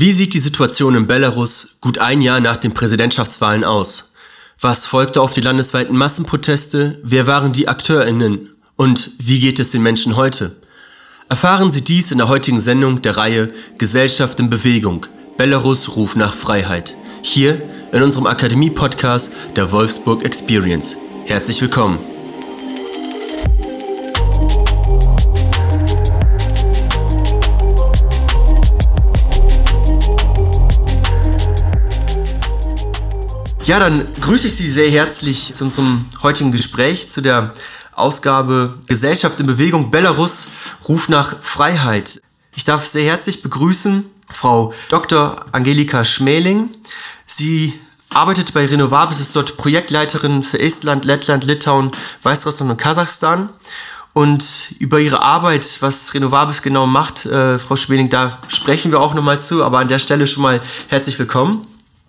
Wie sieht die Situation in Belarus gut ein Jahr nach den Präsidentschaftswahlen aus? Was folgte auf die landesweiten Massenproteste? Wer waren die AkteurInnen? Und wie geht es den Menschen heute? Erfahren Sie dies in der heutigen Sendung der Reihe Gesellschaft in Bewegung. Belarus ruft nach Freiheit. Hier in unserem Akademie-Podcast der Wolfsburg Experience. Herzlich willkommen. Ja, dann grüße ich Sie sehr herzlich zu unserem heutigen Gespräch, zu der Ausgabe Gesellschaft in Bewegung Belarus, Ruf nach Freiheit. Ich darf sehr herzlich begrüßen Frau Dr. Angelika Schmäling. Sie arbeitet bei Renovabis, ist dort Projektleiterin für Estland, Lettland, Litauen, Weißrussland und Kasachstan. Und über ihre Arbeit, was Renovabis genau macht, äh, Frau Schmeling, da sprechen wir auch nochmal zu. Aber an der Stelle schon mal herzlich willkommen.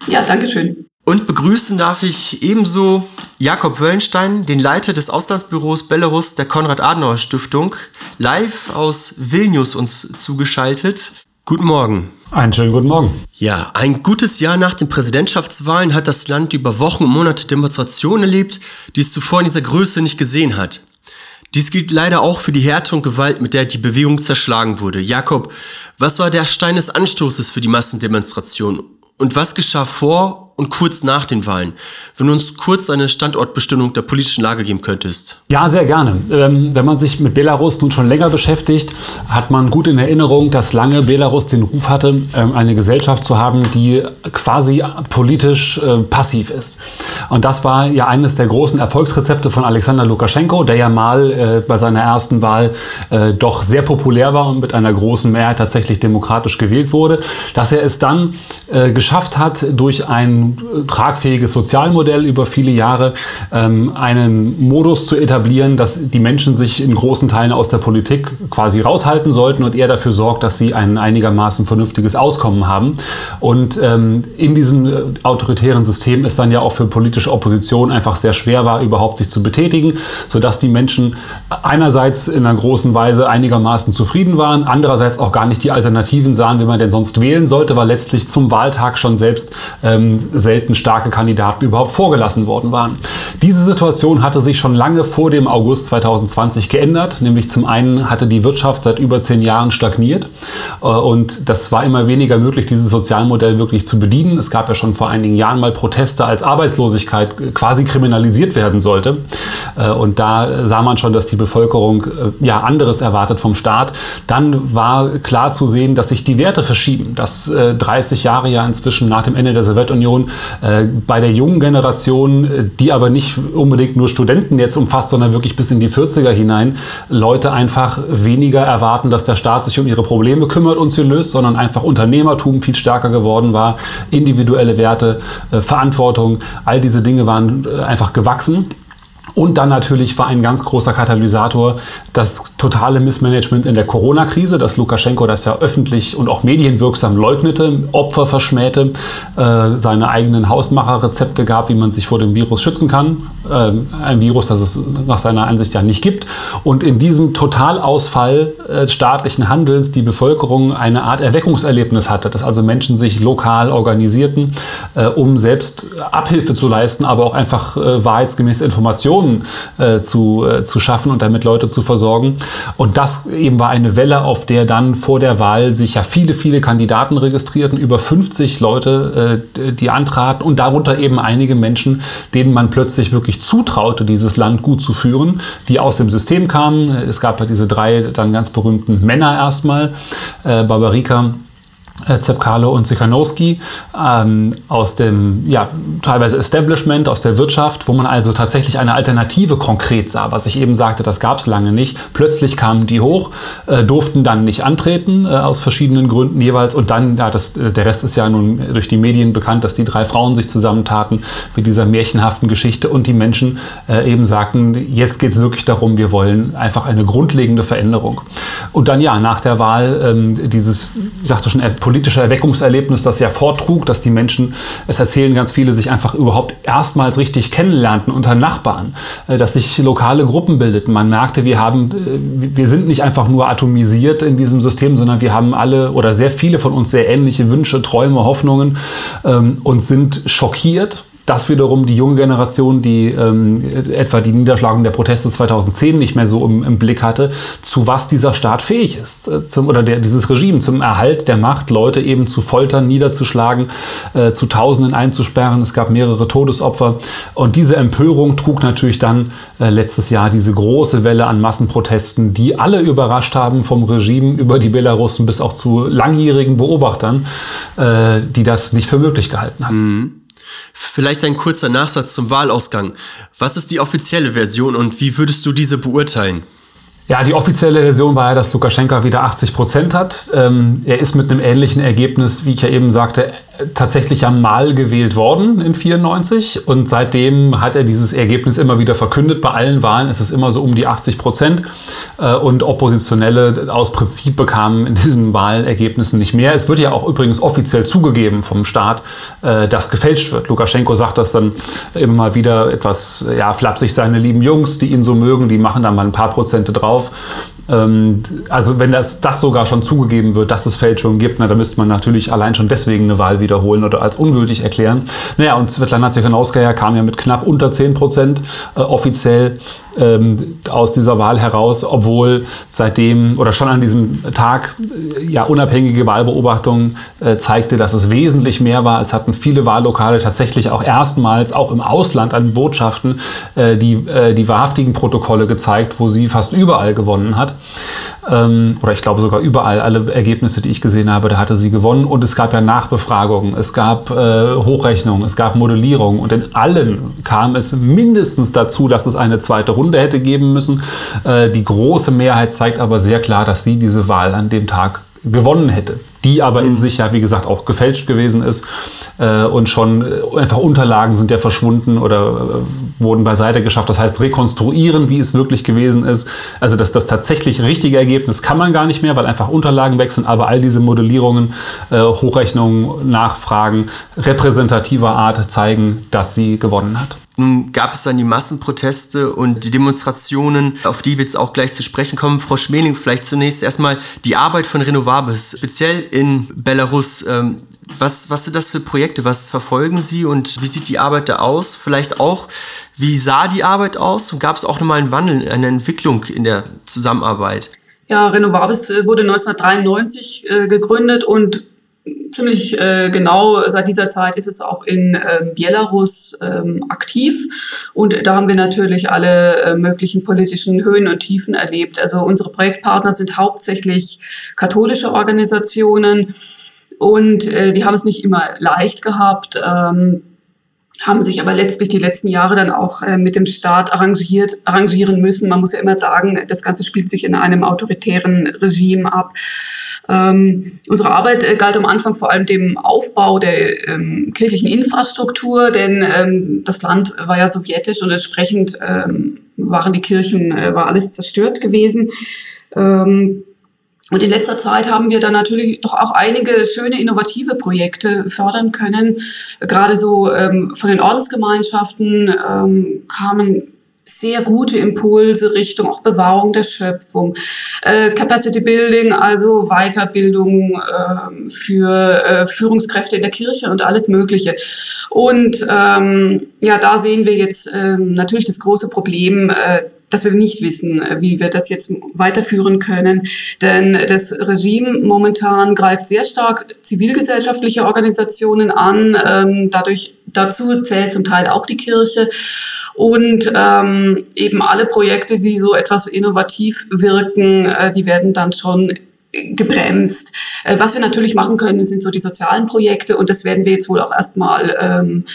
Ja, danke schön. Und begrüßen darf ich ebenso Jakob Wöllenstein, den Leiter des Auslandsbüros Belarus der Konrad-Adenauer-Stiftung, live aus Vilnius uns zugeschaltet. Guten Morgen. Einen schönen guten Morgen. Ja, ein gutes Jahr nach den Präsidentschaftswahlen hat das Land über Wochen und Monate Demonstrationen erlebt, die es zuvor in dieser Größe nicht gesehen hat. Dies gilt leider auch für die Härte und Gewalt, mit der die Bewegung zerschlagen wurde. Jakob, was war der Stein des Anstoßes für die Massendemonstration? Und was geschah vor und kurz nach den Wahlen. Wenn du uns kurz eine Standortbestimmung der politischen Lage geben könntest. Ja, sehr gerne. Ähm, wenn man sich mit Belarus nun schon länger beschäftigt, hat man gut in Erinnerung, dass lange Belarus den Ruf hatte, ähm, eine Gesellschaft zu haben, die quasi politisch äh, passiv ist. Und das war ja eines der großen Erfolgsrezepte von Alexander Lukaschenko, der ja mal äh, bei seiner ersten Wahl äh, doch sehr populär war und mit einer großen Mehrheit tatsächlich demokratisch gewählt wurde. Dass er es dann äh, geschafft hat, durch ein tragfähiges Sozialmodell über viele Jahre, ähm, einen Modus zu etablieren, dass die Menschen sich in großen Teilen aus der Politik quasi raushalten sollten und er dafür sorgt, dass sie ein einigermaßen vernünftiges Auskommen haben. Und ähm, in diesem äh, autoritären System ist dann ja auch für politische Opposition einfach sehr schwer war, überhaupt sich zu betätigen, sodass die Menschen einerseits in einer großen Weise einigermaßen zufrieden waren, andererseits auch gar nicht die Alternativen sahen, wie man denn sonst wählen sollte, weil letztlich zum Wahltag schon selbst ähm, selten starke Kandidaten überhaupt vorgelassen worden waren. Diese Situation hatte sich schon lange vor dem August 2020 geändert, nämlich zum einen hatte die Wirtschaft seit über zehn Jahren stagniert äh, und das war immer weniger möglich, dieses Sozialmodell wirklich zu bedienen. Es gab ja schon vor einigen Jahren mal Proteste, als Arbeitslosigkeit quasi kriminalisiert werden sollte äh, und da sah man schon, dass die Bevölkerung äh, ja anderes erwartet vom Staat. Dann war klar zu sehen, dass sich die Werte verschieben, dass 30 Jahre ja inzwischen nach dem Ende der Sowjetunion Generation, äh, bei der jungen Generation, äh, die aber nicht unbedingt nur Studenten jetzt umfasst, sondern wirklich bis in die 40er hinein, Leute einfach weniger erwarten, dass der Staat sich um ihre Probleme kümmert und sie löst, sondern einfach Unternehmertum viel stärker geworden war, individuelle Werte, äh, Verantwortung, all diese Dinge waren äh, einfach gewachsen. Und dann natürlich war ein ganz großer Katalysator das totale Missmanagement in der Corona-Krise, dass Lukaschenko das ja öffentlich und auch medienwirksam leugnete, Opfer verschmähte, äh, seine eigenen Hausmacherrezepte gab, wie man sich vor dem Virus schützen kann. Äh, ein Virus, das es nach seiner Ansicht ja nicht gibt. Und in diesem Totalausfall äh, staatlichen Handelns die Bevölkerung eine Art Erweckungserlebnis hatte, dass also Menschen sich lokal organisierten, äh, um selbst Abhilfe zu leisten, aber auch einfach wahrheitsgemäße Informationen Informationen äh, zu, äh, zu schaffen und damit Leute zu versorgen. Und das eben war eine Welle, auf der dann vor der Wahl sich ja viele, viele Kandidaten registrierten, über 50 Leute, äh, die antraten und darunter eben einige Menschen, denen man plötzlich wirklich zutraute, dieses Land gut zu führen, die aus dem System kamen. Es gab ja diese drei dann ganz berühmten Männer erstmal, äh, Barbarika, äh, Zepkalo und Sikhanowski ähm, aus dem ja, teilweise Establishment, aus der Wirtschaft, wo man also tatsächlich eine Alternative konkret sah, was ich eben sagte, das gab es lange nicht. Plötzlich kamen die hoch, äh, durften dann nicht antreten, äh, aus verschiedenen Gründen jeweils. Und dann, ja, das, äh, der Rest ist ja nun durch die Medien bekannt, dass die drei Frauen sich zusammentaten mit dieser märchenhaften Geschichte und die Menschen äh, eben sagten, jetzt geht es wirklich darum, wir wollen einfach eine grundlegende Veränderung. Und dann ja, nach der Wahl ähm, dieses, ich sagte schon, politische Erweckungserlebnis, das ja vortrug, dass die Menschen, es erzählen ganz viele, sich einfach überhaupt erstmals richtig kennenlernten unter Nachbarn, äh, dass sich lokale Gruppen bildeten. Man merkte, wir haben, äh, wir sind nicht einfach nur atomisiert in diesem System, sondern wir haben alle oder sehr viele von uns sehr ähnliche Wünsche, Träume, Hoffnungen ähm, und sind schockiert das wiederum die junge Generation, die ähm, etwa die Niederschlagung der Proteste 2010 nicht mehr so im, im Blick hatte, zu was dieser Staat fähig ist, äh, zum, oder der, dieses Regime zum Erhalt der Macht, Leute eben zu foltern, niederzuschlagen, äh, zu Tausenden einzusperren. Es gab mehrere Todesopfer. Und diese Empörung trug natürlich dann äh, letztes Jahr diese große Welle an Massenprotesten, die alle überrascht haben, vom Regime über die Belarussen bis auch zu langjährigen Beobachtern, äh, die das nicht für möglich gehalten haben. Mhm. Vielleicht ein kurzer Nachsatz zum Wahlausgang. Was ist die offizielle Version und wie würdest du diese beurteilen? Ja, die offizielle Version war ja, dass Lukaschenka wieder 80 Prozent hat. Ähm, er ist mit einem ähnlichen Ergebnis, wie ich ja eben sagte, tatsächlich einmal gewählt worden in 94 und seitdem hat er dieses Ergebnis immer wieder verkündet. Bei allen Wahlen ist es immer so um die 80 Prozent äh, und Oppositionelle aus Prinzip bekamen in diesen Wahlergebnissen nicht mehr. Es wird ja auch übrigens offiziell zugegeben vom Staat, äh, dass gefälscht wird. Lukaschenko sagt das dann immer mal wieder etwas ja, flapsig, seine lieben Jungs, die ihn so mögen, die machen dann mal ein paar Prozente drauf. Ähm, also wenn das, das sogar schon zugegeben wird, dass es Fälschungen gibt, na, dann müsste man natürlich allein schon deswegen eine Wahl wiederholen oder als ungültig erklären. Naja, und Svetlana Tsikhanouskaya kam ja mit knapp unter 10 Prozent äh, offiziell ähm, aus dieser Wahl heraus, obwohl seitdem oder schon an diesem Tag äh, ja unabhängige Wahlbeobachtung äh, zeigte, dass es wesentlich mehr war. Es hatten viele Wahllokale tatsächlich auch erstmals auch im Ausland an Botschaften äh, die, äh, die wahrhaftigen Protokolle gezeigt, wo sie fast überall gewonnen hat. Ähm, oder ich glaube sogar überall alle Ergebnisse, die ich gesehen habe, da hatte sie gewonnen. Und es gab ja Nachbefragungen, es gab äh, Hochrechnungen, es gab Modellierungen und in allen kam es mindestens dazu, dass es eine zweite Runde hätte geben müssen. Äh, die große Mehrheit zeigt aber sehr klar, dass sie diese Wahl an dem Tag gewonnen hätte, die aber in mhm. sich ja, wie gesagt, auch gefälscht gewesen ist äh, und schon äh, einfach Unterlagen sind ja verschwunden oder äh, wurden beiseite geschafft. Das heißt, rekonstruieren, wie es wirklich gewesen ist. Also das, das tatsächlich richtige Ergebnis kann man gar nicht mehr, weil einfach Unterlagen wechseln, aber all diese Modellierungen, äh, Hochrechnungen, Nachfragen repräsentativer Art zeigen, dass sie gewonnen hat. Nun gab es dann die Massenproteste und die Demonstrationen, auf die wir jetzt auch gleich zu sprechen kommen. Frau Schmeling, vielleicht zunächst erstmal die Arbeit von Renovabis, speziell in Belarus. Ähm, was, was sind das für Projekte? Was verfolgen Sie und wie sieht die Arbeit da aus? Vielleicht auch, wie sah die Arbeit aus? Und gab es auch nochmal einen Wandel, eine Entwicklung in der Zusammenarbeit? Ja, Renovabis äh, wurde 1993 äh, gegründet und ziemlich äh, genau seit dieser Zeit ist es auch in ähm, Belarus ähm, aktiv. Und da haben wir natürlich alle äh, möglichen politischen Höhen und Tiefen erlebt. Also unsere Projektpartner sind hauptsächlich katholische Organisationen und äh, die haben es nicht immer leicht gehabt. Ähm, haben sich aber letztlich die letzten Jahre dann auch äh, mit dem Staat arrangiert, arrangieren müssen. Man muss ja immer sagen, das Ganze spielt sich in einem autoritären Regime ab. Ähm, unsere Arbeit äh, galt am Anfang vor allem dem Aufbau der ähm, kirchlichen Infrastruktur, denn ähm, das Land war ja sowjetisch und entsprechend ähm, waren die Kirchen, äh, war alles zerstört gewesen. Ähm, und in letzter Zeit haben wir dann natürlich doch auch einige schöne innovative Projekte fördern können. Gerade so ähm, von den Ordensgemeinschaften ähm, kamen sehr gute Impulse Richtung auch Bewahrung der Schöpfung, äh, Capacity Building, also Weiterbildung äh, für äh, Führungskräfte in der Kirche und alles Mögliche. Und ähm, ja, da sehen wir jetzt ähm, natürlich das große Problem, äh, dass wir nicht wissen, äh, wie wir das jetzt weiterführen können. Denn das Regime momentan greift sehr stark zivilgesellschaftliche Organisationen an. Ähm, dadurch, dazu zählt zum Teil auch die Kirche. Und ähm, eben alle Projekte, die so etwas innovativ wirken, äh, die werden dann schon gebremst. Äh, was wir natürlich machen können, sind so die sozialen Projekte und das werden wir jetzt wohl auch erstmal ähm,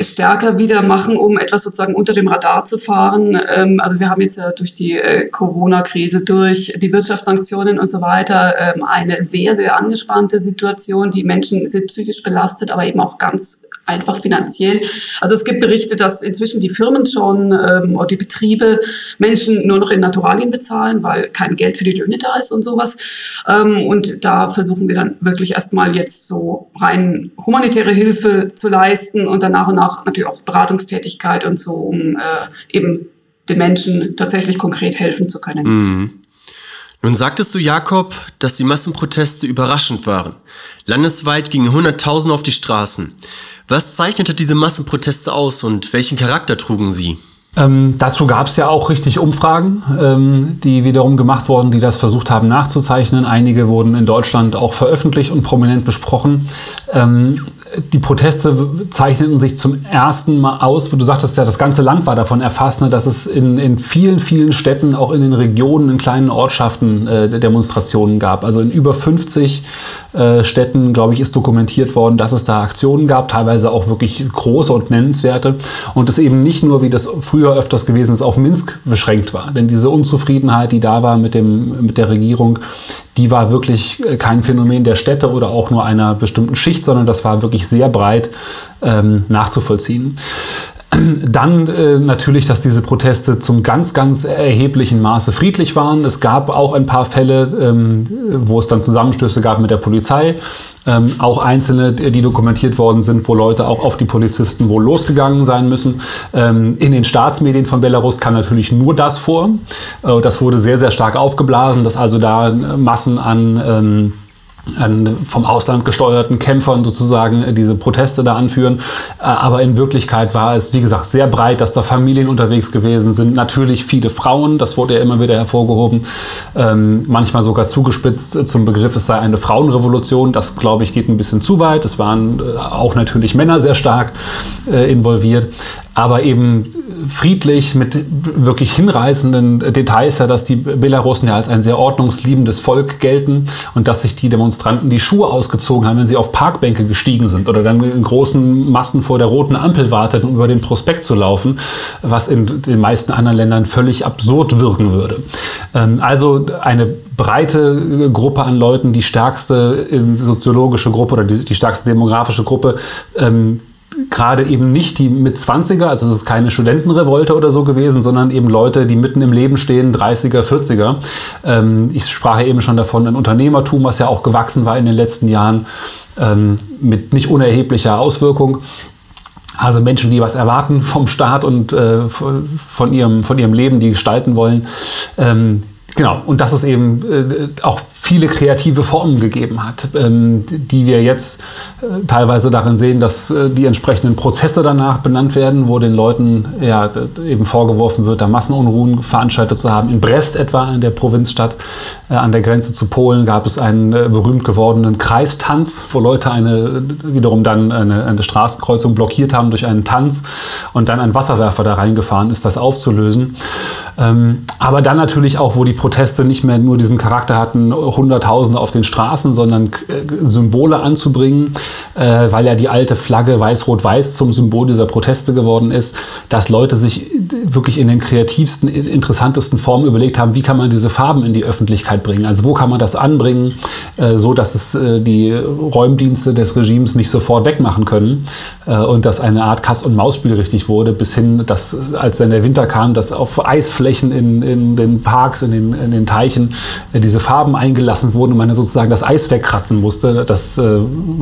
stärker wieder machen, um etwas sozusagen unter dem Radar zu fahren. Ähm, also wir haben jetzt ja durch die äh, Corona-Krise, durch die Wirtschaftssanktionen und so weiter ähm, eine sehr, sehr angespannte Situation. Die Menschen sind psychisch belastet, aber eben auch ganz einfach finanziell. Also es gibt Berichte, dass inzwischen die Firmen schon ähm, oder die Betriebe Menschen nur noch in Naturalien bezahlen, weil kein Geld für die Löhne da ist und sowas. Ähm, und da versuchen wir dann wirklich erstmal jetzt so rein humanitäre Hilfe zu leisten und dann nach und nach natürlich auch Beratungstätigkeit und so, um äh, eben den Menschen tatsächlich konkret helfen zu können. Mhm. Nun sagtest du, Jakob, dass die Massenproteste überraschend waren. Landesweit gingen Hunderttausende auf die Straßen. Was zeichnete diese Massenproteste aus und welchen Charakter trugen sie? Ähm, dazu gab es ja auch richtig Umfragen, ähm, die wiederum gemacht wurden, die das versucht haben nachzuzeichnen. Einige wurden in Deutschland auch veröffentlicht und prominent besprochen. Ähm, die Proteste zeichneten sich zum ersten Mal aus, wo du sagtest ja, das ganze Land war davon erfasst, ne, dass es in, in vielen, vielen Städten, auch in den Regionen, in kleinen Ortschaften äh, Demonstrationen gab. Also in über 50 äh, Städten, glaube ich, ist dokumentiert worden, dass es da Aktionen gab, teilweise auch wirklich große und nennenswerte. Und es eben nicht nur, wie das früher öfters gewesen ist, auf Minsk beschränkt war. Denn diese Unzufriedenheit, die da war mit, dem, mit der Regierung, die war wirklich äh, kein Phänomen der Städte oder auch nur einer bestimmten Schicht, sondern das war wirklich sehr breit ähm, nachzuvollziehen. Dann äh, natürlich, dass diese Proteste zum ganz, ganz erheblichen Maße friedlich waren. Es gab auch ein paar Fälle, ähm, wo es dann Zusammenstöße gab mit der Polizei. Ähm, auch einzelne, die dokumentiert worden sind, wo Leute auch auf die Polizisten wohl losgegangen sein müssen. Ähm, in den Staatsmedien von Belarus kam natürlich nur das vor. Äh, das wurde sehr, sehr stark aufgeblasen, dass also da Massen an ähm, an vom Ausland gesteuerten Kämpfern sozusagen diese Proteste da anführen. Äh, aber in Wirklichkeit war es, wie gesagt, sehr breit, dass da Familien unterwegs gewesen sind. Natürlich viele Frauen, das wurde ja immer wieder hervorgehoben. Ähm, manchmal sogar zugespitzt zum Begriff, es sei eine Frauenrevolution. Das, glaube ich, geht ein bisschen zu weit. Es waren äh, auch natürlich Männer sehr stark äh, involviert aber eben friedlich mit wirklich hinreißenden Details, dass die Belarusen ja als ein sehr ordnungsliebendes Volk gelten und dass sich die Demonstranten die Schuhe ausgezogen haben, wenn sie auf Parkbänke gestiegen sind oder dann in großen Massen vor der roten Ampel warteten, um über den Prospekt zu laufen, was in den meisten anderen Ländern völlig absurd wirken würde. Ähm, also eine breite Gruppe an Leuten, die stärkste soziologische Gruppe oder die, stärkste demografische Gruppe, ähm, gerade eben nicht die mit 20er, also es ist keine Studentenrevolte oder so gewesen, sondern eben Leute, die mitten im Leben stehen, 30er, 40er. Ähm, ich sprach ja eben schon davon, ein Unternehmertum, was ja auch gewachsen war in den letzten Jahren, ähm, mit nicht unerheblicher Auswirkung. Also Menschen, die was erwarten vom Staat und äh, von, ihrem, von ihrem Leben, die gestalten wollen. Ähm, Genau, und dass es eben äh, auch viele kreative Formen gegeben hat, ähm, die wir jetzt äh, teilweise darin sehen, dass äh, die entsprechenden Prozesse danach benannt werden, wo den Leuten ja, eben vorgeworfen wird, da Massenunruhen veranstaltet zu haben. In Brest etwa, in der Provinzstadt äh, an der Grenze zu Polen, gab es einen äh, berühmt gewordenen Kreistanz, wo Leute eine, wiederum dann eine, eine Straßenkreuzung blockiert haben durch einen Tanz und dann ein Wasserwerfer da reingefahren ist, das aufzulösen. Ähm, aber dann natürlich auch, wo die Proteste nicht mehr nur diesen Charakter hatten, Hunderttausende auf den Straßen, sondern äh, Symbole anzubringen, äh, weil ja die alte Flagge Weiß-Rot-Weiß zum Symbol dieser Proteste geworden ist, dass Leute sich wirklich in den kreativsten, interessantesten Formen überlegt haben, wie kann man diese Farben in die Öffentlichkeit bringen? Also wo kann man das anbringen, äh, so dass es äh, die Räumdienste des Regimes nicht sofort wegmachen können äh, und dass eine Art Katz-und-Maus-Spiel richtig wurde, bis hin, dass als dann der Winter kam, dass auf Eisflächen Flächen in, in den Parks, in den, in den Teichen äh, diese Farben eingelassen wurden und man sozusagen das Eis wegkratzen musste. Das äh,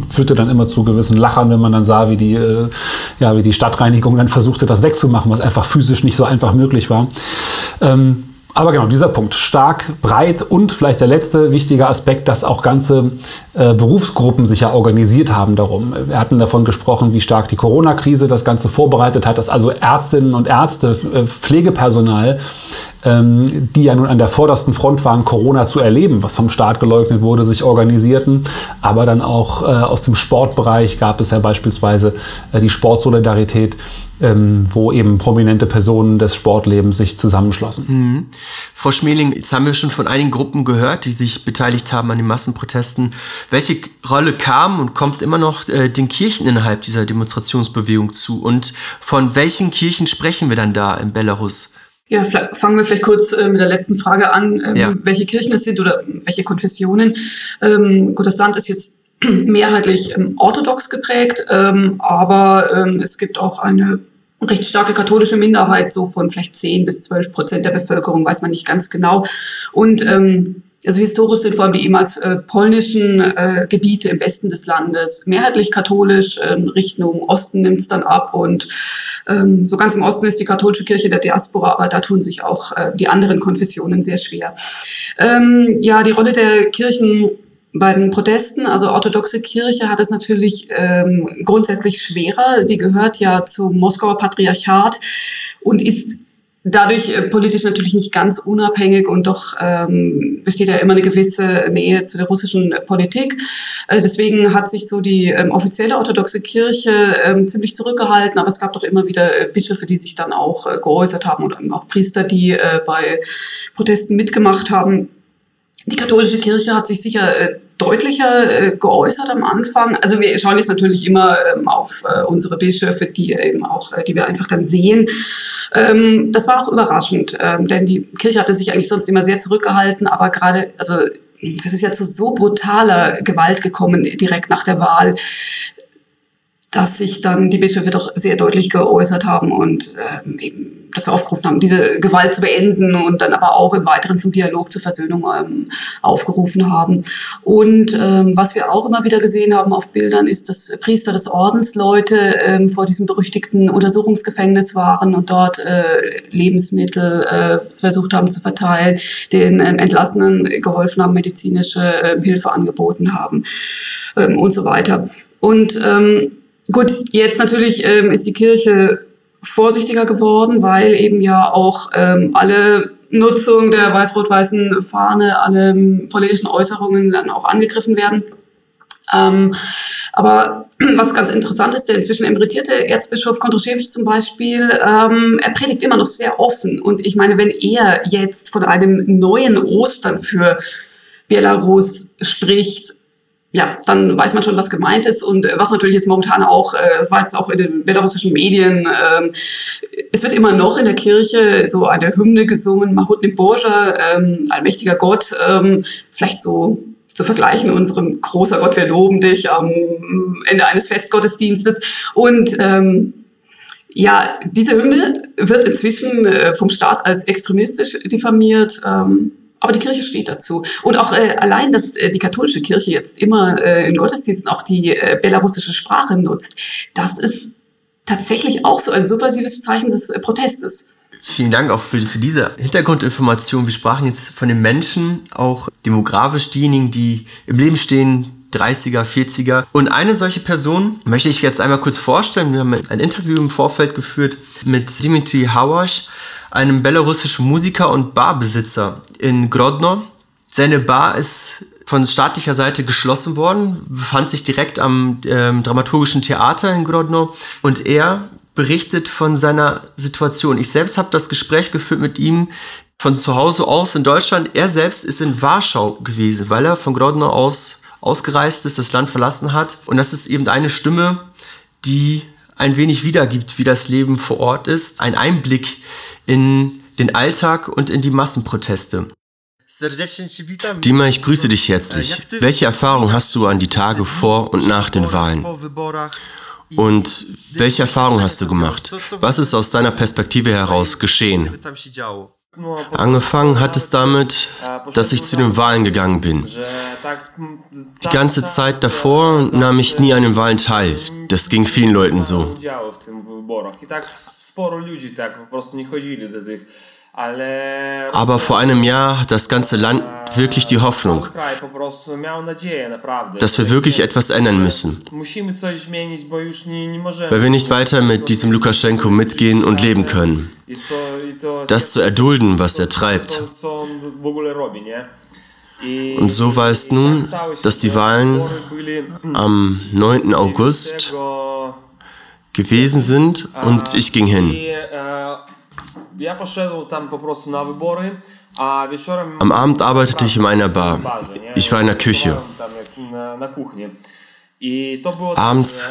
führte dann immer zu gewissen Lachern, wenn man dann sah, wie die, äh, ja, wie die Stadtreinigung dann versuchte, das wegzumachen, was einfach physisch nicht so einfach möglich war. Ähm, aber genau, dieser Punkt, stark, breit und vielleicht der letzte wichtige Aspekt, dass auch ganze äh, Berufsgruppen sich ja organisiert haben darum. Wir hatten davon gesprochen, wie stark die Corona-Krise das Ganze vorbereitet hat, dass also Ärztinnen und Ärzte, äh, Pflegepersonal, ähm, die ja nun an der vordersten Front waren, Corona zu erleben, was vom Staat geleugnet wurde, sich organisierten. Aber dann auch äh, aus dem Sportbereich gab es ja beispielsweise äh, die Sportsolidarität, ähm, wo eben prominente Personen des Sportlebens sich zusammenschlossen. Mhm. Frau Schmeling, jetzt haben wir schon von einigen Gruppen gehört, die sich beteiligt haben an den Massenprotesten. Welche Rolle kam und kommt immer noch äh, den Kirchen innerhalb dieser Demonstrationsbewegung zu? Und von welchen Kirchen sprechen wir dann da in Belarus? Ja, fangen wir vielleicht kurz äh, mit der letzten Frage an, ähm, ja. welche Kirchen es sind oder welche Konfessionen. Ähm, Gottes Land ist jetzt mehrheitlich ähm, orthodox geprägt, ähm, aber ähm, es gibt auch eine recht starke katholische Minderheit, so von vielleicht 10 bis 12 Prozent der Bevölkerung, weiß man nicht ganz genau. Und ähm, Also historisch sind vor allem die ehemals äh, polnischen äh, Gebiete im Westen des Landes mehrheitlich katholisch, in Richtung Osten nimmt es dann ab und ähm, so ganz im Osten ist die katholische Kirche der Diaspora, aber da tun sich auch äh, die anderen Konfessionen sehr schwer. Ähm, ja, die Rolle der Kirchen bei den Protesten, also orthodoxe Kirche, hat es natürlich ähm, grundsätzlich schwerer. Sie gehört ja zum Moskauer Patriarchat und ist dadurch äh, politisch natürlich nicht ganz unabhängig und doch ähm, besteht ja immer eine gewisse Nähe zu der russischen Politik. Äh, deswegen hat sich so die ähm, offizielle orthodoxe Kirche ähm, ziemlich zurückgehalten, aber es gab doch immer wieder äh, Bischöfe, die sich dann auch äh, geäußert haben oder auch Priester, die bei Protesten mitgemacht haben. Die katholische Kirche hat sich sicher äh, deutlicher äh, geäußert am Anfang. Also wir schauen jetzt natürlich immer ähm, auf äh, unsere Bischöfe, die eben auch, die wir einfach dann sehen. Ähm, das war auch überraschend, ähm, denn die Kirche hatte sich eigentlich sonst immer sehr zurückgehalten, aber gerade, also es ist ja zu so brutaler Gewalt gekommen direkt nach der Wahl, dass sich dann die Bischöfe doch sehr deutlich geäußert haben und ähm, eben dazu aufgerufen haben, diese Gewalt zu beenden und dann aber auch im Weiteren zum Dialog, zur Versöhnung ähm, aufgerufen haben. Und ähm, was wir auch immer wieder gesehen haben auf Bildern, ist, dass Priester des Ordens Leute ähm, vor diesem berüchtigten Untersuchungsgefängnis waren und dort äh, Lebensmittel äh, versucht haben zu verteilen, den ähm, Entlassenen geholfen haben, medizinische äh, Hilfe angeboten haben ähm, und so weiter. Und ähm, Gut, jetzt natürlich ähm, ist die Kirche vorsichtiger geworden, weil eben ja auch ähm, alle Nutzung der weiß-rot-weißen Fahne, alle politischen Äußerungen dann auch angegriffen werden. Ähm, aber was ganz interessant ist, der inzwischen emeritierte Erzbischof Kondruszewicz zum Beispiel, ähm, er predigt immer noch sehr offen. Und ich meine, wenn er jetzt von einem neuen Ostern für Belarus spricht, ja, dann weiß man schon, was gemeint ist und äh, was natürlich ist momentan auch, äh, das war jetzt auch in den belarussischen Medien, ähm, es wird immer noch in der Kirche so eine Hymne gesungen, Mahut Boja, ähm, allmächtiger Gott, ähm, vielleicht so zu vergleichen, unserem großer Gott, wir loben dich am Ende eines Festgottesdienstes und ähm, ja, diese Hymne wird inzwischen äh, vom Staat als extremistisch diffamiert. Ähm, aber die Kirche steht dazu. Und auch äh, allein, dass äh, die katholische Kirche jetzt immer äh, in Gottesdiensten auch die äh, belarussische Sprache nutzt, das ist tatsächlich auch so ein subversives Zeichen des äh, Protestes. Vielen Dank auch für, für diese Hintergrundinformation. Wir sprachen jetzt von den Menschen, auch demografisch diejenigen, die im Leben stehen, 30er, 40er. Und eine solche Person möchte ich jetzt einmal kurz vorstellen. Wir haben ein Interview im Vorfeld geführt mit Dimitri Hawasch einem belarussischen Musiker und Barbesitzer in Grodno. Seine Bar ist von staatlicher Seite geschlossen worden, befand sich direkt am ähm, dramaturgischen Theater in Grodno und er berichtet von seiner Situation. Ich selbst habe das Gespräch geführt mit ihm von zu Hause aus in Deutschland. Er selbst ist in Warschau gewesen, weil er von Grodno aus ausgereist ist, das Land verlassen hat. Und das ist eben eine Stimme, die ein wenig wiedergibt, wie das Leben vor Ort ist. Ein Einblick in den Alltag und in die Massenproteste. Dima, ich grüße dich herzlich. Welche Erfahrung hast du an die Tage vor und nach den Wahlen? Und welche Erfahrung hast du gemacht? Was ist aus deiner Perspektive heraus geschehen? Angefangen hat es damit, dass ich zu den Wahlen gegangen bin. Die ganze Zeit davor nahm ich nie an den Wahlen teil. Das ging vielen Leuten so. Aber vor einem Jahr hat das ganze Land wirklich die Hoffnung, dass wir wirklich etwas ändern müssen, weil wir nicht weiter mit diesem Lukaschenko mitgehen und leben können. Das zu erdulden, was er treibt. Und so war es nun, dass die Wahlen am 9. August gewesen sind und ich ging hin. Am Abend arbeitete ich in einer Bar. Ich war in der Küche. Abends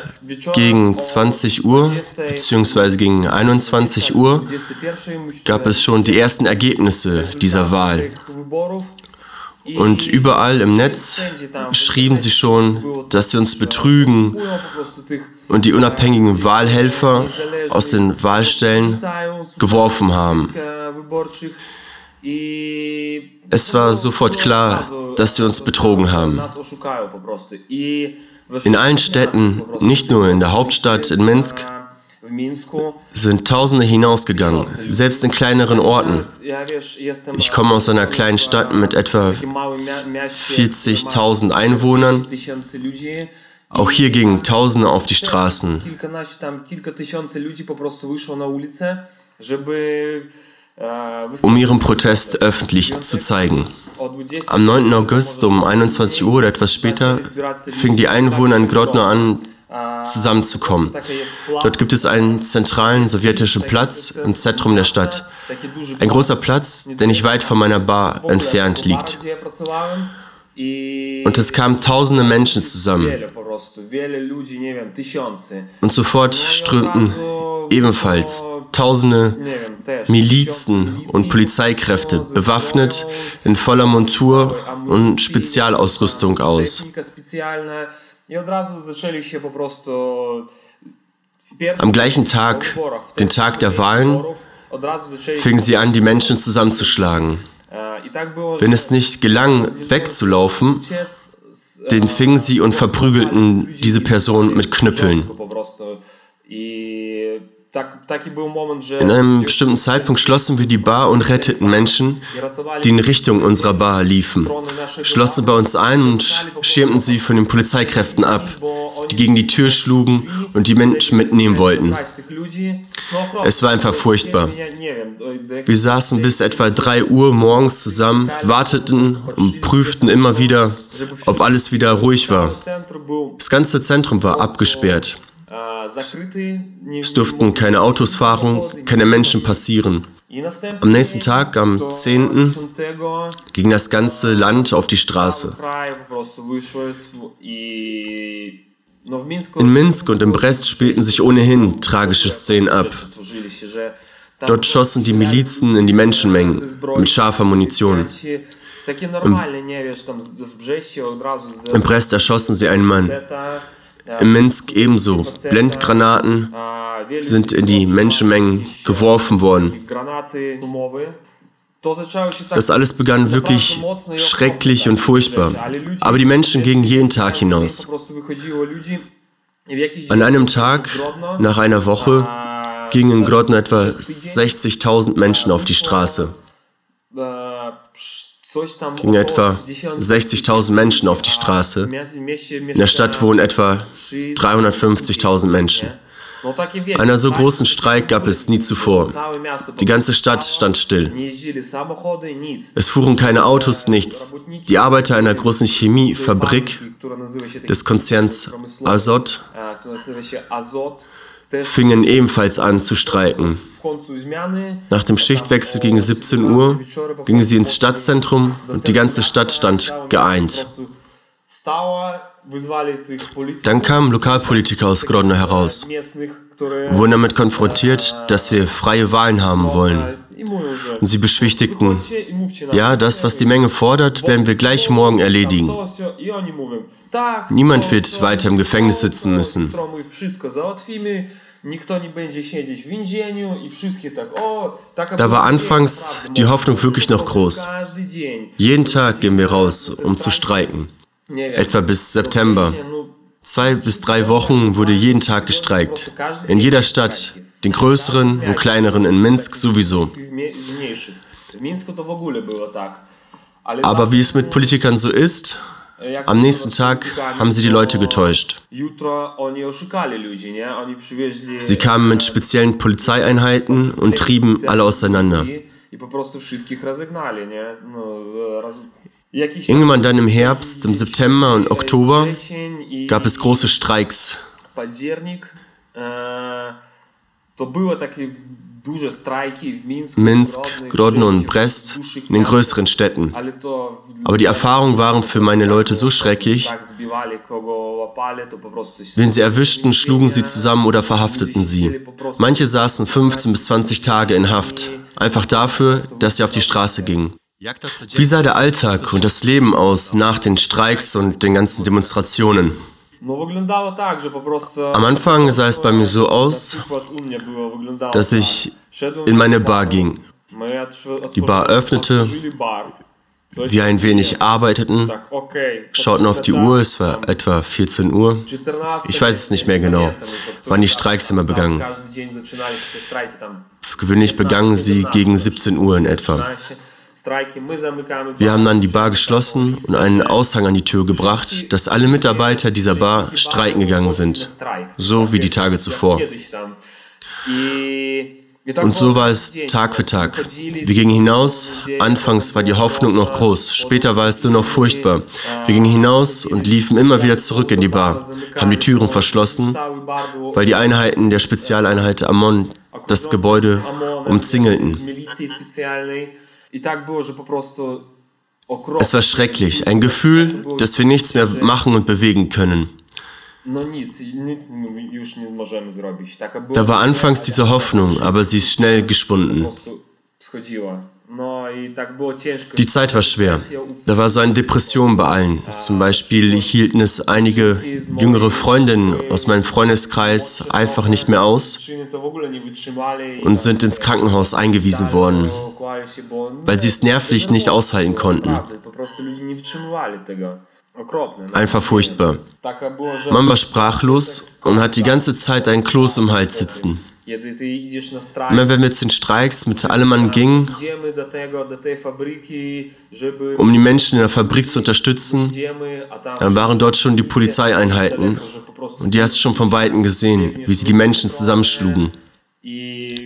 gegen 20 Uhr bzw. gegen 21 Uhr gab es schon die ersten Ergebnisse dieser Wahl. Und überall im Netz schrieben sie schon, dass sie uns betrügen und die unabhängigen Wahlhelfer aus den Wahlstellen geworfen haben. Es war sofort klar, dass sie uns betrogen haben. In allen Städten, nicht nur in der Hauptstadt in Minsk, sind Tausende hinausgegangen, selbst in kleineren Orten. Ich komme aus einer kleinen Stadt mit etwa 40.000 Einwohnern. Auch hier gingen Tausende auf die Straßen. um ihren Protest öffentlich zu zeigen. Am 9. August um 21 Uhr oder etwas später fingen die Einwohner in Grodno an, zusammenzukommen. Dort gibt es einen zentralen sowjetischen Platz im Zentrum der Stadt. Ein großer Platz, der nicht weit von meiner Bar entfernt liegt. Und es kamen tausende Menschen zusammen. Und sofort strömten ebenfalls tausende Milizen und Polizeikräfte, bewaffnet in voller Montur und Spezialausrüstung aus. Am gleichen Tag, den Tag der Wahlen, fingen sie an, die Menschen zusammenzuschlagen. Wenn es nicht gelang, wegzulaufen, den fingen sie und verprügelten diese Person mit Knüppeln. In einem bestimmten Zeitpunkt schlossen wir die Bar und retteten Menschen, die in Richtung unserer Bar liefen, schlossen bei uns ein und schirmten sie von den Polizeikräften ab, die gegen die Tür schlugen und die Menschen mitnehmen wollten. Es war einfach furchtbar. Wir saßen bis etwa 3 Uhr morgens zusammen, warteten und prüften immer wieder, ob alles wieder ruhig war. Das ganze Zentrum war abgesperrt. Es durften keine Autos fahren, keine Menschen passieren. Am nächsten Tag, am 10., ging das ganze Land auf die Straße. In Minsk und in Brest spielten sich ohnehin tragische Szenen ab. Dort schossen die Milizen in die Menschenmengen mit scharfer Munition. Im, Im Brest erschossen sie einen Mann. In Minsk ebenso. Blendgranaten sind in die Menschenmengen geworfen worden. Das alles begann wirklich schrecklich und furchtbar. Aber die Menschen gingen jeden Tag hinaus. An einem Tag, nach einer Woche, gingen in Grodno etwa 60.000 Menschen auf die Straße gingen etwa 60.000 Menschen auf die Straße. In der Stadt wohnen etwa 350.000 Menschen. Einer so großen Streik gab es nie zuvor. Die ganze Stadt stand still. Es fuhren keine Autos, nichts. Die Arbeiter einer großen Chemiefabrik des Konzerns Azot fingen ebenfalls an zu streiken. Nach dem Schichtwechsel gegen 17 Uhr gingen sie ins Stadtzentrum und die ganze Stadt stand geeint. Dann kamen Lokalpolitiker aus Grodno heraus, wurden damit konfrontiert, dass wir freie Wahlen haben wollen. Und sie beschwichtigten, ja, das, was die Menge fordert, werden wir gleich morgen erledigen. Niemand wird weiter im Gefängnis sitzen müssen. Da war anfangs die Hoffnung wirklich noch groß. Jeden Tag gehen wir raus, um zu streiken. Etwa bis September. Zwei bis drei Wochen wurde jeden Tag gestreikt. In jeder Stadt, den größeren und kleineren in Minsk sowieso. Aber wie es mit Politikern so ist, am nächsten Tag haben sie die Leute getäuscht. Sie kamen mit speziellen Polizeieinheiten und trieben alle auseinander. Irgendwann dann im Herbst, im September und Oktober gab es große Streiks. Minsk, Grodno und Brest, in den größeren Städten. Aber die Erfahrungen waren für meine Leute so schrecklich. Wen sie erwischten, schlugen sie zusammen oder verhafteten sie. Manche saßen 15 bis 20 Tage in Haft, einfach dafür, dass sie auf die Straße gingen. Wie sah der Alltag und das Leben aus nach den Streiks und den ganzen Demonstrationen? Am Anfang sah es bei mir so aus, dass ich in meine Bar ging. Die Bar öffnete, wir ein wenig arbeiteten, schauten auf die Uhr, es war etwa 14 Uhr. Ich weiß es nicht mehr genau, wann die Streiks immer begannen. Gewöhnlich begannen sie gegen 17 Uhr in etwa. Wir haben dann die Bar geschlossen und einen Aushang an die Tür gebracht, dass alle Mitarbeiter dieser Bar streiken gegangen sind, so wie die Tage zuvor. Und so war es Tag für Tag. Wir gingen hinaus. Anfangs war die Hoffnung noch groß. Später war es nur noch furchtbar. Wir gingen hinaus und liefen immer wieder zurück in die Bar, haben die Türen verschlossen, weil die Einheiten der Spezialeinheit Amon das Gebäude umzingelten. Es war schrecklich, ein Gefühl, dass wir nichts mehr machen und bewegen können. Da war anfangs diese Hoffnung, aber sie ist schnell geschwunden. Die Zeit war schwer. Da war so eine Depression bei allen. Zum Beispiel hielten es einige jüngere Freundinnen aus meinem Freundeskreis einfach nicht mehr aus und sind ins Krankenhaus eingewiesen worden, weil sie es nervlich nicht aushalten konnten. Einfach furchtbar. Man war sprachlos und hat die ganze Zeit ein Kloß im Hals sitzen. Immer wenn wir zu den Streiks mit allem Mann gingen, um die Menschen in der Fabrik zu unterstützen, dann waren dort schon die Polizeieinheiten. Und die hast du schon von Weitem gesehen, wie sie die Menschen zusammenschlugen.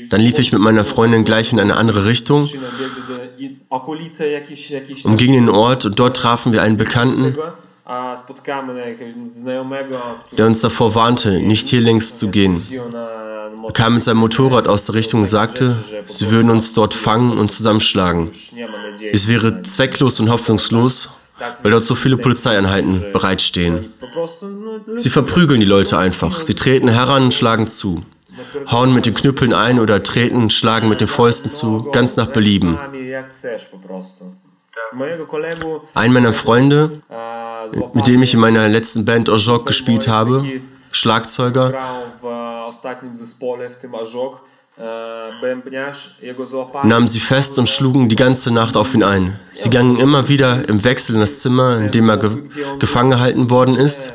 Dann lief ich mit meiner Freundin gleich in eine andere Richtung, umging den Ort und dort trafen wir einen Bekannten, der uns davor warnte, nicht hier längs zu gehen. Er kam mit seinem Motorrad aus der Richtung und sagte, sie würden uns dort fangen und zusammenschlagen. Es wäre zwecklos und hoffnungslos, weil dort so viele Polizeieinheiten bereitstehen. Sie verprügeln die Leute einfach. Sie treten heran und schlagen zu hauen mit den Knüppeln ein oder treten, schlagen mit den Fäusten zu, ganz nach Belieben. Ein meiner Freunde, mit dem ich in meiner letzten Band Ojok gespielt habe, Schlagzeuger, nahmen sie fest und schlugen die ganze Nacht auf ihn ein. Sie gingen immer wieder im Wechsel in das Zimmer, in dem er ge gefangen gehalten worden ist.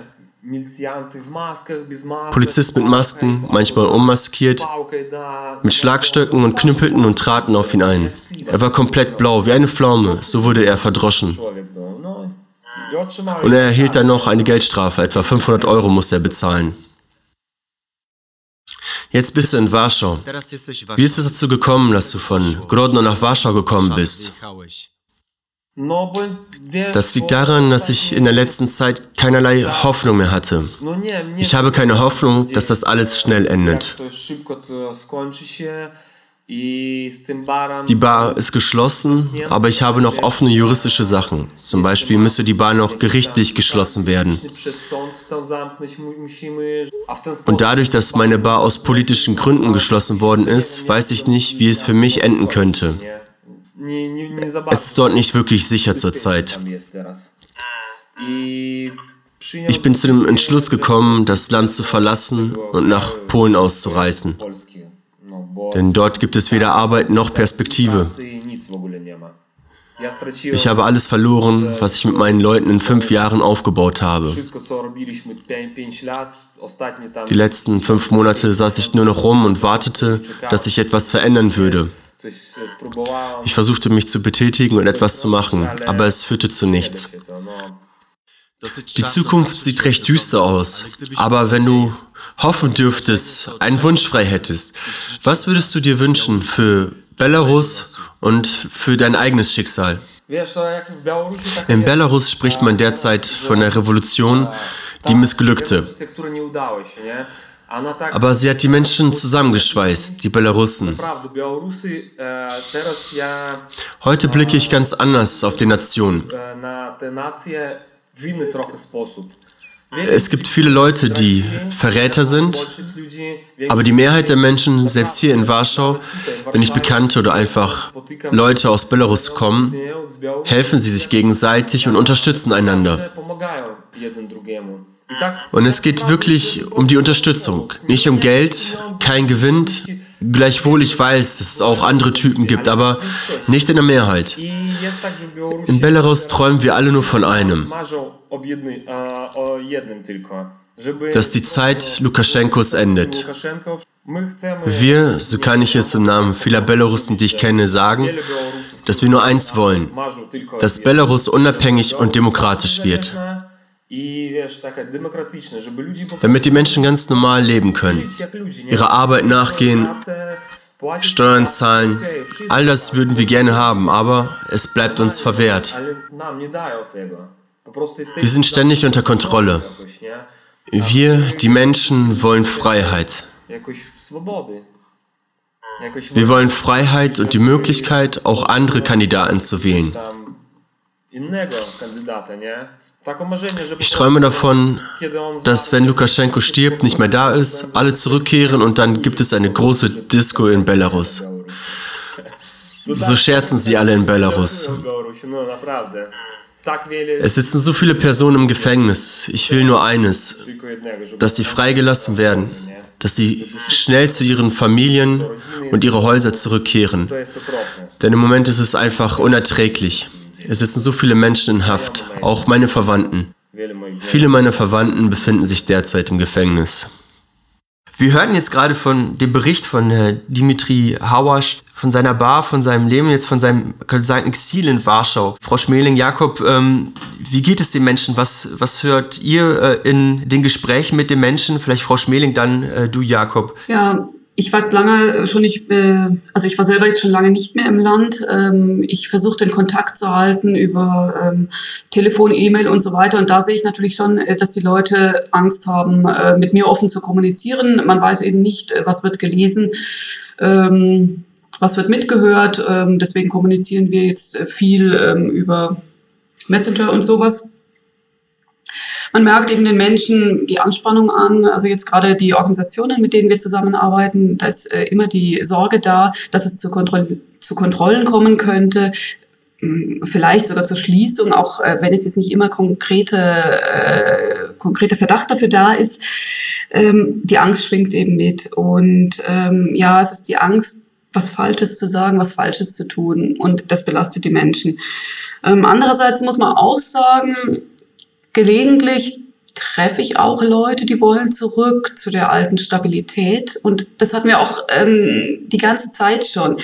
Polizist mit Masken, manchmal unmaskiert, mit Schlagstöcken und knüppelten und traten auf ihn ein. Er war komplett blau, wie eine Pflaume, so wurde er verdroschen. Und er erhielt dann noch eine Geldstrafe, etwa 500 Euro musste er bezahlen. Jetzt bist du in Warschau. Wie ist es dazu gekommen, dass du von Grodno nach Warschau gekommen bist? Das liegt daran, dass ich in der letzten Zeit keinerlei Hoffnung mehr hatte. Ich habe keine Hoffnung, dass das alles schnell endet. Die Bar ist geschlossen, aber ich habe noch offene juristische Sachen. Zum Beispiel müsste die Bar noch gerichtlich geschlossen werden. Und dadurch, dass meine Bar aus politischen Gründen geschlossen worden ist, weiß ich nicht, wie es für mich enden könnte. Es ist dort nicht wirklich sicher zurzeit. Ich bin zu dem Entschluss gekommen, das Land zu verlassen und nach Polen auszureisen. Denn dort gibt es weder Arbeit noch Perspektive. Ich habe alles verloren, was ich mit meinen Leuten in fünf Jahren aufgebaut habe. Die letzten fünf Monate saß ich nur noch rum und wartete, dass sich etwas verändern würde. Ich versuchte mich zu betätigen und etwas zu machen, aber es führte zu nichts. Die Zukunft sieht recht düster aus, aber wenn du hoffen dürftest, einen Wunsch frei hättest, was würdest du dir wünschen für Belarus und für dein eigenes Schicksal? In Belarus spricht man derzeit von der Revolution, die missglückte. Aber sie hat die Menschen zusammengeschweißt, die Belarussen. Heute blicke ich ganz anders auf die Nation. Es gibt viele Leute, die Verräter sind, aber die Mehrheit der Menschen, selbst hier in Warschau, wenn nicht Bekannte oder einfach Leute aus Belarus kommen, helfen sie sich gegenseitig und unterstützen einander. Und es geht wirklich um die Unterstützung, nicht um Geld, kein Gewinn, Gleichwohl ich weiß, dass es auch andere Typen gibt, aber nicht in der Mehrheit. In Belarus träumen wir alle nur von einem. Dass die Zeit Lukaschenkos endet. Wir, so kann ich es im Namen vieler Belarussen, die ich kenne, sagen, dass wir nur eins wollen, dass Belarus unabhängig und demokratisch wird damit die Menschen ganz normal leben können, ihrer Arbeit nachgehen, Steuern zahlen. All das würden wir gerne haben, aber es bleibt uns verwehrt. Wir sind ständig unter Kontrolle. Wir, die Menschen, wollen Freiheit. Wir wollen Freiheit und die Möglichkeit, auch andere Kandidaten zu wählen. Ich träume davon, dass wenn Lukaschenko stirbt, nicht mehr da ist, alle zurückkehren und dann gibt es eine große Disco in Belarus. So scherzen sie alle in Belarus. Es sitzen so viele Personen im Gefängnis. Ich will nur eines, dass sie freigelassen werden, dass sie schnell zu ihren Familien und ihre Häuser zurückkehren. Denn im Moment ist es einfach unerträglich. Es sitzen so viele Menschen in Haft, auch meine Verwandten. Viele meiner Verwandten befinden sich derzeit im Gefängnis. Wir hörten jetzt gerade von dem Bericht von äh, Dimitri Hawasch, von seiner Bar, von seinem Leben, jetzt von seinem sagen, Exil in Warschau. Frau Schmeling, Jakob, ähm, wie geht es den Menschen? Was, was hört ihr äh, in den Gesprächen mit den Menschen? Vielleicht Frau Schmeling, dann äh, du, Jakob. Ja, ich war jetzt lange schon nicht, äh, also ich war selber jetzt schon lange nicht mehr im Land. Ähm, ich versuche den Kontakt zu halten über ähm, Telefon, E-Mail und so weiter. Und da sehe ich natürlich schon, äh, dass die Leute Angst haben, äh, mit mir offen zu kommunizieren. Man weiß eben nicht, was wird gelesen, ähm, was wird mitgehört. deswegen kommunizieren wir jetzt viel über Messenger und sowas. Man merkt eben den Menschen die Anspannung an. Also jetzt gerade die Organisationen, mit denen wir zusammenarbeiten, da ist äh, immer die Sorge da, dass es zu, Kontroll zu Kontrollen kommen könnte hm, vielleicht sogar zur Schließung, auch äh, wenn es jetzt nicht immer konkrete, äh, konkrete Verdacht dafür da ist. Ähm, die Angst schwingt eben mit. Und ähm, ja, es ist die Angst, was Falsches zu sagen, was Falsches zu tun. Und das belastet die Menschen. Ähm, andererseits muss man auch sagen, gelegentlich treffe ich auch Leute, die wollen zurück zu der alten Stabilität. Und das hatten wir auch ähm, die ganze Zeit schon.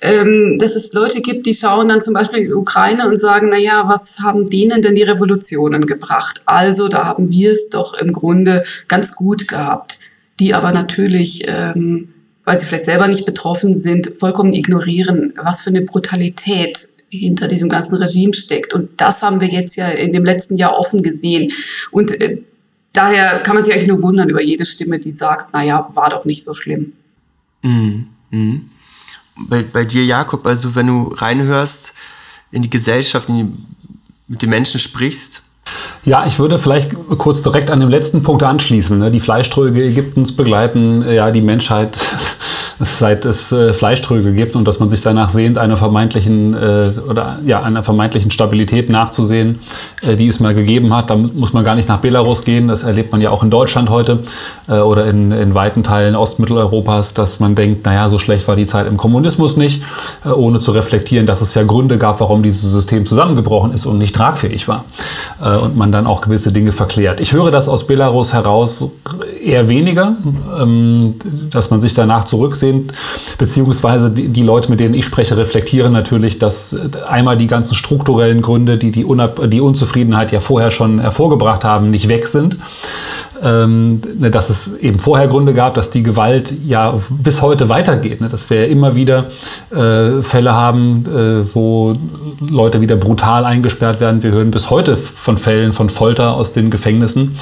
Ähm, dass es Leute gibt, die schauen dann zum Beispiel in die Ukraine und sagen, na ja, was haben denen denn die Revolutionen gebracht? Also da haben wir es doch im Grunde ganz gut gehabt. Die aber natürlich, ähm, weil sie vielleicht selber nicht betroffen sind, vollkommen ignorieren, was für eine Brutalität hinter diesem ganzen Regime steckt. Und das haben wir jetzt ja in dem letzten Jahr offen gesehen. Und äh, daher kann man sich eigentlich nur wundern über jede Stimme, die sagt, naja, war doch nicht so schlimm. Mhm. Mhm. Bei, bei dir, Jakob, also wenn du reinhörst in die Gesellschaft, in die, mit den Menschen sprichst, ja, ich würde vielleicht kurz direkt an dem letzten Punkt anschließen. Ne? Die Fleischtröge Ägyptens begleiten ja die Menschheit seit es äh, Fleischtröge gibt und dass man sich danach sehnt, einer vermeintlichen äh, oder ja einer vermeintlichen Stabilität nachzusehen, äh, die es mal gegeben hat. Da muss man gar nicht nach Belarus gehen. Das erlebt man ja auch in Deutschland heute äh, oder in, in weiten Teilen Ostmitteleuropas, dass man denkt, naja, so schlecht war die Zeit im Kommunismus nicht, äh, ohne zu reflektieren, dass es ja Gründe gab, warum dieses System zusammengebrochen ist und nicht tragfähig war äh, und man dann auch gewisse Dinge verklärt. Ich höre das aus Belarus heraus eher weniger, ähm, dass man sich danach zurücksehen sind, beziehungsweise die, die, Leute, mit denen ich spreche, reflektieren natürlich, dass einmal die ganzen strukturellen Gründe, die die, Unab die Unzufriedenheit ja vorher schon hervorgebracht haben, nicht weg sind. Ähm, ne, dass es eben vorher Gründe gab, dass die Gewalt ja bis heute weitergeht. Ne? Dass wir ja immer wieder äh, Fälle haben, äh, wo Leute wieder brutal eingesperrt werden. Wir hören bis heute von Fällen von Folter aus den Gefängnissen.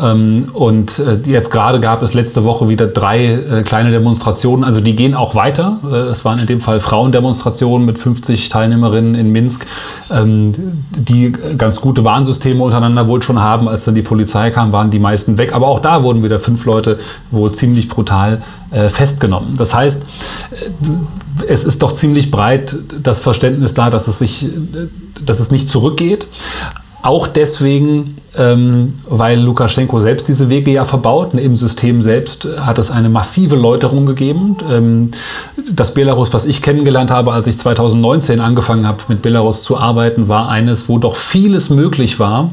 Ähm, und äh, jetzt gerade gab es letzte Woche wieder drei äh, kleine Demonstrationen. Also die gehen auch weiter. Äh, es waren in dem Fall Frauendemonstrationen mit 50 Teilnehmerinnen in Minsk, ähm, die ganz gute Warnsysteme untereinander wohl schon haben. Als dann die Polizei kam, waren die meisten weg. Aber auch da wurden wieder fünf Leute wohl ziemlich brutal festgenommen. Das heißt, es ist doch ziemlich breit das Verständnis da, dass es sich, dass es nicht zurückgeht. Auch deswegen, ähm, weil Lukaschenko selbst diese Wege ja verbaut. Im System selbst hat es eine massive Läuterung gegeben. Ähm, das Belarus, was ich kennengelernt habe, als ich 2019 angefangen habe, mit Belarus zu arbeiten, war eines, wo doch vieles möglich war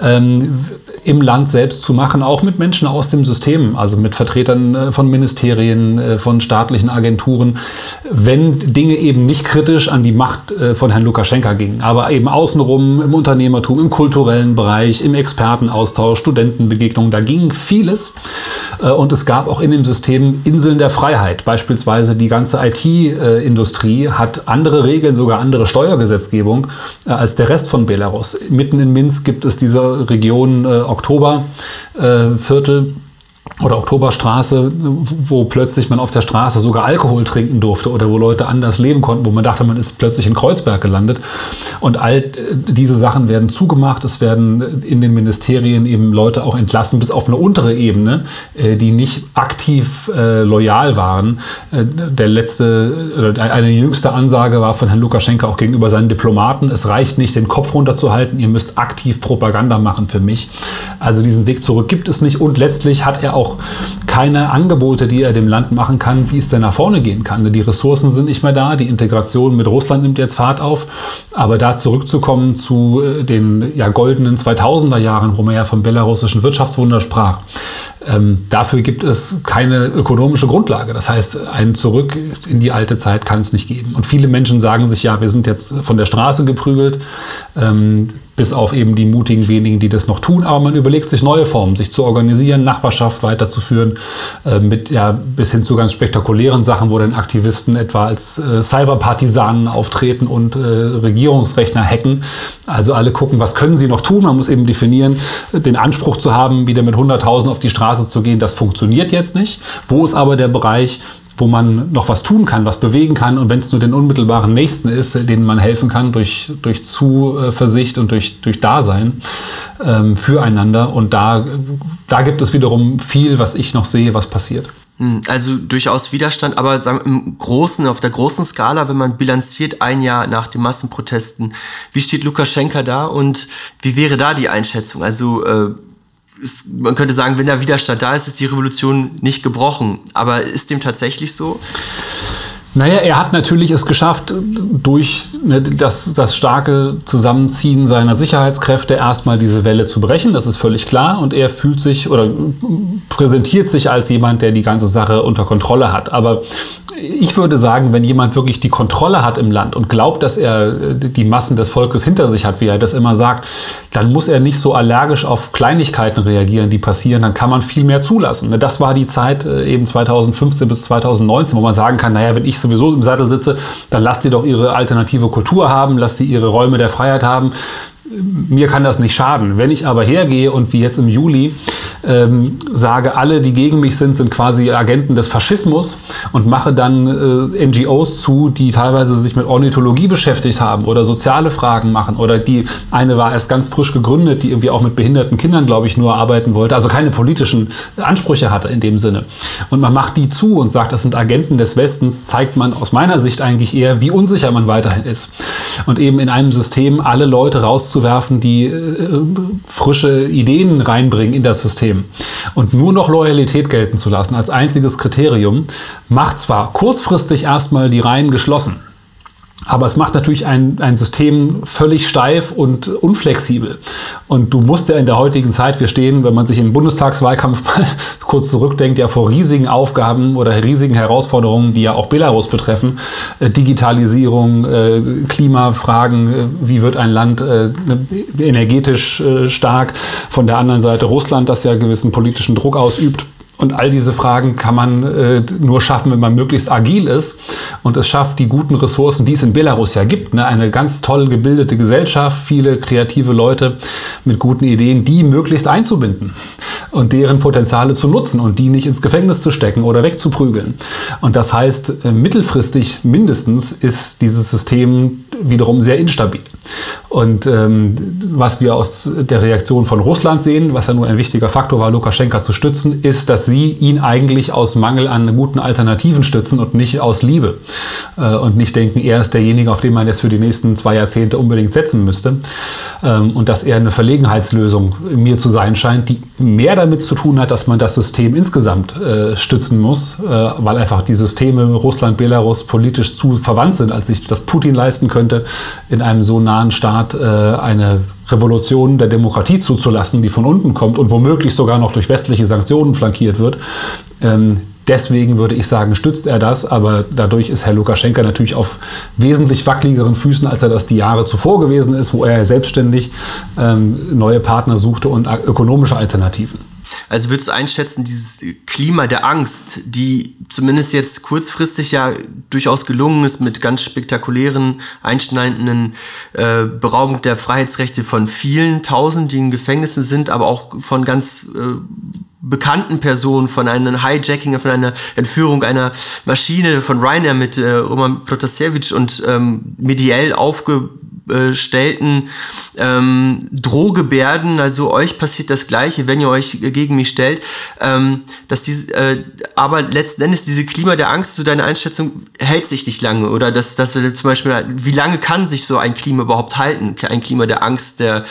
ähm, im Land selbst zu machen, auch mit Menschen aus dem System, also mit Vertretern äh, von Ministerien, äh, von staatlichen Agenturen, wenn Dinge eben nicht kritisch an die Macht äh, von Herrn Lukaschenka gingen, aber eben außenrum im Unternehmertum, im kulturellen Bereich, im Expertenaustausch, Studentenbegegnungen, da ging vieles. Äh, und es gab auch in dem System Inseln der Freiheit. Beispielsweise die ganze IT-Industrie hat andere Regeln, sogar andere Steuergesetzgebung äh, als der Rest von Belarus. Mitten in Minsk gibt es diese Region äh, Oktoberviertel oder Oktoberstraße, wo plötzlich man auf der Straße sogar Alkohol trinken durfte oder wo Leute anders leben konnten, wo man dachte, man ist plötzlich in Kreuzberg gelandet. Und all äh, diese Sachen werden zugemacht. Es werden in den Ministerien eben Leute auch entlassen, bis auf eine untere Ebene, äh, die nicht aktiv äh, loyal waren. Der letzte, eine jüngste Ansage war von Herrn Lukaschenka auch gegenüber seinen Diplomaten, es reicht nicht, den Kopf runterzuhalten, ihr müsst aktiv Propaganda machen für mich. Also diesen Weg zurück gibt es nicht. Und letztlich hat er auch auch keine Angebote, die er dem Land machen kann, wie es denn nach vorne gehen kann. Die Ressourcen sind nicht mehr da, die Integration mit Russland nimmt jetzt Fahrt auf. Aber da zurückzukommen zu äh, den ja, goldenen 2000er Jahren, wo man ja vom belarussischen Wirtschaftswunder sprach, ähm, dafür gibt es keine ökonomische Grundlage. Das heißt, ein Zurück in die alte Zeit kann es nicht geben. Und viele Menschen sagen sich, ja, wir sind jetzt von der Straße geprügelt. Ähm, bis auf eben die mutigen wenigen, die das noch tun. Aber man überlegt sich neue Formen, sich zu organisieren, Nachbarschaft weiterzuführen, äh, mit ja bis hin zu ganz spektakulären Sachen, wo dann Aktivisten etwa als äh, Cyberpartisanen auftreten und äh, Regierungsrechner hacken. Also alle gucken, was können sie noch tun. Man muss eben definieren, den Anspruch zu haben, wieder mit 100.000 auf die Straße zu gehen. Das funktioniert jetzt nicht. Wo ist aber der Bereich, wo man noch was tun kann, was bewegen kann und wenn es nur den unmittelbaren Nächsten ist, denen man helfen kann durch, durch Zuversicht und durch, durch Dasein ähm, füreinander. Und da, da gibt es wiederum viel, was ich noch sehe, was passiert. Hm, also durchaus Widerstand, aber im großen, auf der großen Skala, wenn man bilanziert ein Jahr nach den Massenprotesten, wie steht Lukaschenka da und wie wäre da die Einschätzung? Also äh, ist, man könnte sagen, wenn der Widerstand da ist, ist die Revolution nicht gebrochen. Aber ist dem tatsächlich so? Naja, er hat natürlich es geschafft, durch ne, das, das starke Zusammenziehen seiner Sicherheitskräfte erstmal diese Welle zu brechen. Das ist völlig klar. Und er fühlt sich oder präsentiert sich als jemand, der die ganze Sache unter Kontrolle hat. Aber ich würde sagen, wenn jemand wirklich die Kontrolle hat im Land und glaubt, dass er die Massen des Volkes hinter sich hat, wie er das immer sagt, dann muss er nicht so allergisch auf Kleinigkeiten reagieren, die passieren. Dann kann man viel mehr zulassen. Das war die Zeit äh, eben 2015 bis 2019, wo man sagen kann, naja, wenn ich sowieso im Sattel sitze, dann lasst ihr doch ihre alternative Kultur haben, lasst sie ihre Räume der Freiheit haben mir kann das nicht schaden. Wenn ich aber hergehe und wie jetzt im Juli ähm, sage, alle, die gegen mich sind, sind quasi Agenten des Faschismus und mache dann äh, NGOs zu, die teilweise sich mit Ornithologie beschäftigt haben oder soziale Fragen machen oder die eine war erst ganz frisch gegründet, die irgendwie auch mit behinderten Kindern, glaube ich, nur arbeiten wollte, also keine politischen Ansprüche hatte in dem Sinne. Und man macht die zu und sagt, das sind Agenten des Westens, zeigt man aus meiner Sicht eigentlich eher, wie unsicher man weiterhin ist. Und eben in einem System alle Leute rauszuwerfen, die äh, frische Ideen reinbringen in das System. Und nur noch Loyalität gelten zu lassen als einziges Kriterium, macht zwar kurzfristig erstmal die Reihen geschlossen. Aber es macht natürlich ein, ein System völlig steif und unflexibel. Und du musst ja in der heutigen Zeit, wir stehen, wenn man sich in den Bundestagswahlkampf mal kurz zurückdenkt, ja vor riesigen Aufgaben oder riesigen Herausforderungen, die ja auch Belarus betreffen. Äh, Digitalisierung, äh, Klimafragen, äh, wie wird ein Land energetisch stark. Von der anderen Seite Russland, das ja gewissen politischen Druck ausübt. Und all diese Fragen kann man äh, nur schaffen, wenn man möglichst agil ist und es schafft, die guten Ressourcen, die es in Belarus ja gibt, ne, eine ganz toll gebildete Gesellschaft, viele kreative Leute mit guten Ideen, die möglichst einzubinden und deren Potenziale zu nutzen und die nicht ins Gefängnis zu stecken oder wegzuprügeln. Und das heißt, äh, mittelfristig mindestens ist dieses System wiederum sehr instabil. Und ähm, was wir aus der Reaktion von Russland sehen, was ja nun ein wichtiger Faktor war, Lukaschenka zu stützen, ist, dass sie ihn eigentlich aus Mangel an guten Alternativen stützen und nicht aus Liebe. Äh, und nicht denken, er ist derjenige, auf den man jetzt für die nächsten zwei Jahrzehnte unbedingt setzen müsste. Ähm, und dass er eine Verlegenheitslösung mir zu sein scheint, die mehr damit zu tun hat, dass man das System insgesamt äh, stützen muss, äh, weil einfach die Systeme Russland, Belarus politisch zu verwandt sind, als sich das Putin leisten könnte, in einem so nahen Staat eine Revolution der Demokratie zuzulassen, die von unten kommt und womöglich sogar noch durch westliche Sanktionen flankiert wird. Ähm, deswegen würde ich sagen, stützt er das, aber dadurch ist Herr Lukaschenka natürlich auf wesentlich wackeligeren Füßen, als er das die Jahre zuvor gewesen ist, wo er selbstständig ähm, neue Partner suchte und ökonomische Alternativen. Also würdest du einschätzen, dieses Klima der Angst, die zumindest jetzt kurzfristig ja durchaus gelungen ist mit ganz spektakulären, einschneidenden äh, Beraubung der Freiheitsrechte von vielen Tausend, die in Gefängnissen sind, aber auch von ganz äh, bekannten Personen, von einem Hijacking, von einer Entführung einer Maschine von Ryanair mit äh, Roman Protasevich und ähm, mediell aufge stellten ähm, Drohgebärden, also euch passiert das Gleiche, wenn ihr euch gegen mich stellt, ähm, dass diese, äh, aber letzten Endes diese Klima der Angst, so deine Einschätzung, hält sich nicht lange oder dass, dass wir zum Beispiel, wie lange kann sich so ein Klima überhaupt halten? Ein Klima der Angst, der,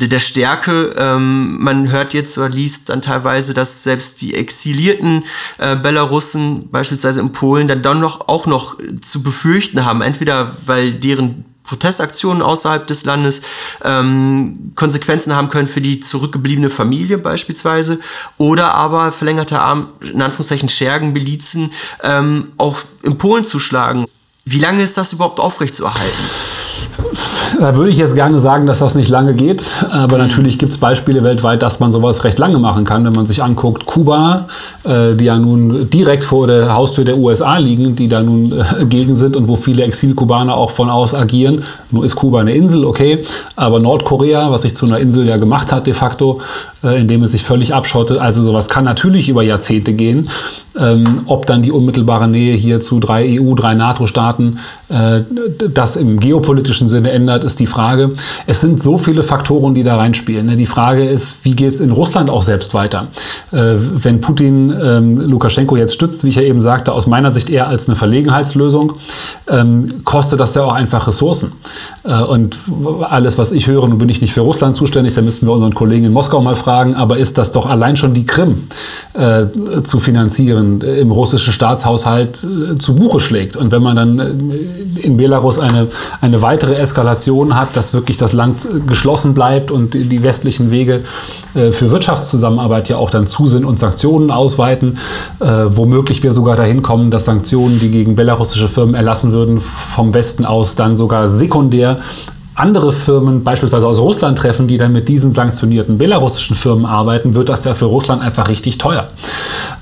der, der Stärke. Ähm, man hört jetzt oder liest dann teilweise, dass selbst die exilierten äh, Belarussen, beispielsweise in Polen, dann, dann noch, auch noch zu befürchten haben, entweder weil deren Protestaktionen außerhalb des Landes ähm, Konsequenzen haben können für die zurückgebliebene Familie beispielsweise oder aber verlängerte Arm, in Anführungszeichen Schergen, Milizen ähm, auch in Polen zu schlagen. Wie lange ist das überhaupt aufrechtzuerhalten? Da würde ich jetzt gerne sagen, dass das nicht lange geht. Aber mhm. natürlich gibt es Beispiele weltweit, dass man sowas recht lange machen kann. Wenn man sich anguckt, Kuba, äh, die ja nun direkt vor der Haustür der USA liegen, die da nun äh, gegen sind und wo viele Exilkubaner auch von aus agieren. Nur ist Kuba eine Insel, okay. Aber Nordkorea, was sich zu einer Insel ja gemacht hat de facto, äh, indem es sich völlig abschottet. Also sowas kann natürlich über Jahrzehnte gehen. Ähm, ob dann die unmittelbare Nähe hier zu drei EU, drei NATO-Staaten äh, das im geopolitischen Sinne ändert, ist die Frage. Es sind so viele Faktoren, die da reinspielen. Ne? Die Frage ist, wie geht es in Russland auch selbst weiter? Äh, wenn Putin ähm, Lukaschenko jetzt stützt, wie ich ja eben sagte, aus meiner Sicht eher als eine Verlegenheitslösung, ähm, kostet das ja auch einfach Ressourcen. Äh, und alles, was ich höre, nun bin ich nicht für Russland zuständig, da müssten wir unseren Kollegen in Moskau mal fragen, aber ist das doch allein schon die Krim äh, zu finanzieren? Im russischen Staatshaushalt äh, zu Buche schlägt. Und wenn man dann äh, in Belarus eine, eine weitere Eskalation hat, dass wirklich das Land geschlossen bleibt und die westlichen Wege äh, für Wirtschaftszusammenarbeit ja auch dann zu sind und Sanktionen ausweiten, womöglich wir sogar dahin kommen, dass Sanktionen, die gegen belarussische Firmen erlassen würden, vom Westen aus dann sogar sekundär andere Firmen beispielsweise aus Russland treffen, die dann mit diesen sanktionierten belarussischen Firmen arbeiten, wird das ja für Russland einfach richtig teuer.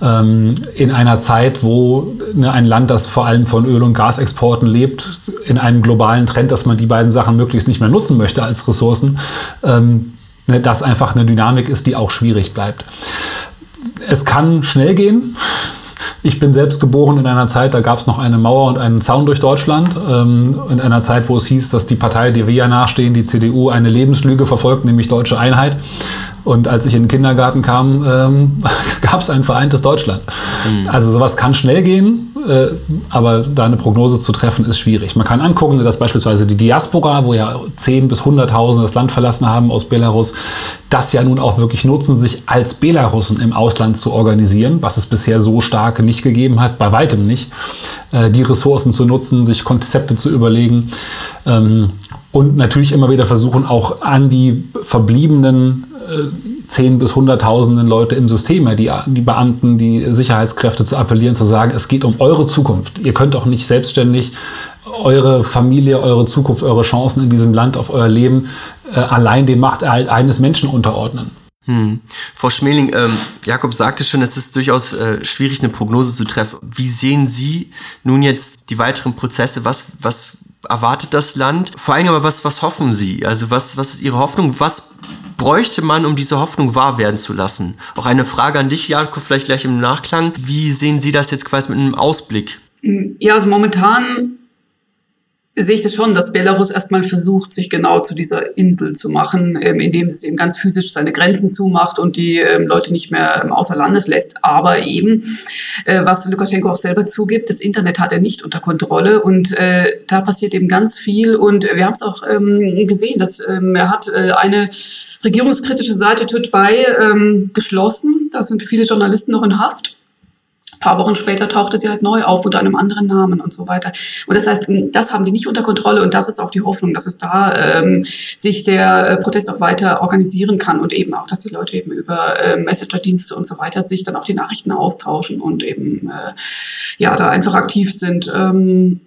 Ähm, in einer Zeit, wo ne, ein Land, das vor allem von Öl- und Gasexporten lebt, in einem globalen Trend, dass man die beiden Sachen möglichst nicht mehr nutzen möchte als Ressourcen, ähm, ne, das einfach eine Dynamik ist, die auch schwierig bleibt. Es kann schnell gehen. Ich bin selbst geboren in einer Zeit, da gab es noch eine Mauer und einen Zaun durch Deutschland. Ähm, in einer Zeit, wo es hieß, dass die Partei, der wir ja nachstehen, die CDU, eine Lebenslüge verfolgt, nämlich deutsche Einheit. Und als ich in den Kindergarten kam, ähm, gab es ein vereintes Deutschland. Mhm. Also sowas kann schnell gehen, äh, aber da eine Prognose zu treffen, ist schwierig. Man kann angucken, dass beispielsweise die Diaspora, wo ja 10 bis 100.000 das Land verlassen haben aus Belarus, das ja nun auch wirklich nutzen, sich als Belarusen im Ausland zu organisieren, was es bisher so stark nicht gegeben hat, bei weitem nicht. Äh, die Ressourcen zu nutzen, sich Konzepte zu überlegen. Ähm, und natürlich immer wieder versuchen, auch an die verbliebenen äh, 10 bis 100.000 Leute im System, die, die Beamten, die Sicherheitskräfte zu appellieren, zu sagen, es geht um eure Zukunft. Ihr könnt auch nicht selbstständig eure Familie, eure Zukunft, eure Chancen in diesem Land auf euer Leben äh, allein dem Macht eines Menschen unterordnen. Hm. Frau Schmeling, ähm, Jakob sagte schon, es ist durchaus äh, schwierig, eine Prognose zu treffen. Wie sehen Sie nun jetzt die weiteren Prozesse? Was, was erwartet das Land? Vor allem aber, was, was hoffen Sie? Also was, was ist Ihre Hoffnung? Was bräuchte man, um diese Hoffnung wahr werden zu lassen? Auch eine Frage an dich, Jakob, vielleicht gleich im Nachklang. Wie sehen Sie das jetzt quasi mit einem Ausblick? Ja, also momentan sehe ich das schon, dass Belarus erstmal versucht, sich genau zu dieser Insel zu machen, ähm, indem es eben ganz physisch seine Grenzen zumacht und die ähm, Leute nicht mehr ähm, außer Landes lässt. Aber eben, äh, was Lukaschenko auch selber zugibt, das Internet hat er nicht unter Kontrolle und äh, da passiert eben ganz viel. Und wir haben es auch gesehen, dass er hat äh, eine regierungskritische Seite ähm, geschlossen. Da sind viele Journalisten noch in Haft paar Wochen später tauchte sie halt neu auf unter einem anderen Namen und so weiter. Und das heißt, das haben die nicht unter Kontrolle und das ist auch die Hoffnung, dass es da ähm, sich der äh, Protest auch weiter organisieren kann und eben auch, dass die Leute eben über äh, Messenger-Dienste und so weiter sich dann auch die Nachrichten austauschen und eben äh, ja da einfach aktiv sind. Ähm,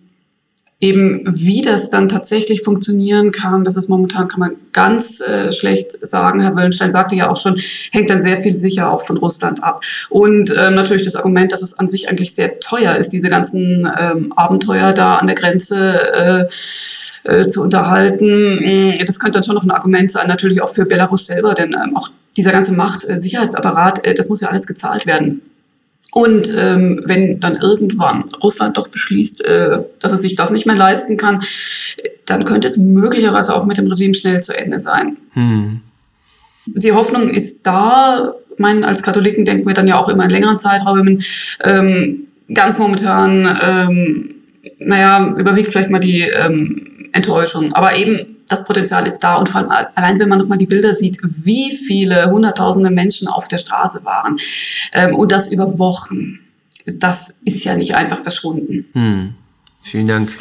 eben wie das dann tatsächlich funktionieren kann, das ist momentan, kann man ganz äh, schlecht sagen. Herr Wöllenstein sagte ja auch schon, hängt dann sehr viel sicher auch von Russland ab. Und ähm, natürlich das Argument, dass es an sich eigentlich sehr teuer ist, diese ganzen ähm, Abenteuer da an der Grenze äh, äh, zu unterhalten. Mm, das könnte dann schon noch ein Argument sein, natürlich auch für Belarus selber, denn ähm, auch dieser ganze Macht-Sicherheitsapparat, äh, das muss ja alles gezahlt werden. Und ähm, wenn dann irgendwann Russland doch beschließt, äh, dass es sich das nicht mehr leisten kann, dann könnte es möglicherweise auch mit dem Regime schnell zu Ende sein. Hm. Die Hoffnung ist da. Ich meine, als Katholiken denken wir dann ja auch immer in längeren Zeiträumen. Ähm, ganz momentan, ähm, naja, überwiegt vielleicht mal die ähm, Enttäuschung. Aber eben das Potenzial ist da und vor allem allein, wenn man nochmal die Bilder sieht, wie viele hunderttausende Menschen auf der Straße waren ähm, und das über Wochen, das ist ja nicht einfach verschwunden. Hm. Vielen Dank.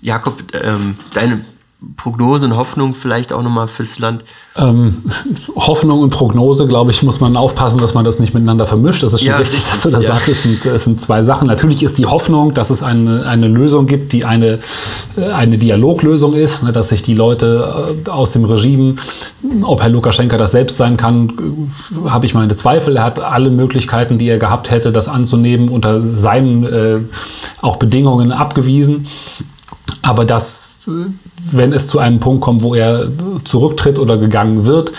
Jakob, ähm, deine Prognose und Hoffnung vielleicht auch nochmal fürs Land? Ähm, Hoffnung und Prognose, glaube ich, muss man aufpassen, dass man das nicht miteinander vermischt. Das ist schon ja, richtig, dass du das ja. sagst. Es sind, es sind zwei Sachen. Natürlich ist die Hoffnung, dass es eine, eine Lösung gibt, die eine, äh, eine Dialoglösung ist, ne, dass sich die Leute äh, aus dem Regime, ob Herr Lukaschenka das selbst sein kann, äh, habe ich meine Zweifel. Er hat alle Möglichkeiten, die er gehabt hätte, das anzunehmen, unter seinen äh, auch Bedingungen abgewiesen. Aber das wenn es zu einem Punkt kommt, wo er zurücktritt oder gegangen wird,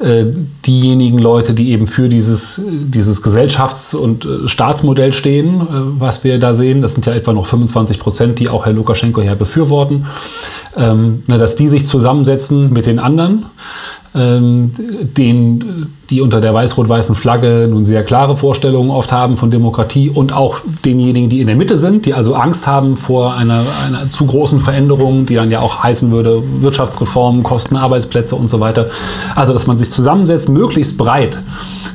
äh, diejenigen Leute, die eben für dieses, dieses Gesellschafts- und äh, Staatsmodell stehen, äh, was wir da sehen, das sind ja etwa noch 25 Prozent, die auch Herr Lukaschenko ja befürworten, ähm, dass die sich zusammensetzen mit den anderen den, die unter der weiß-rot-weißen Flagge nun sehr klare Vorstellungen oft haben von Demokratie und auch denjenigen, die in der Mitte sind, die also Angst haben vor einer, einer zu großen Veränderung, die dann ja auch heißen würde, Wirtschaftsreformen, Kosten, Arbeitsplätze und so weiter. Also, dass man sich zusammensetzt, möglichst breit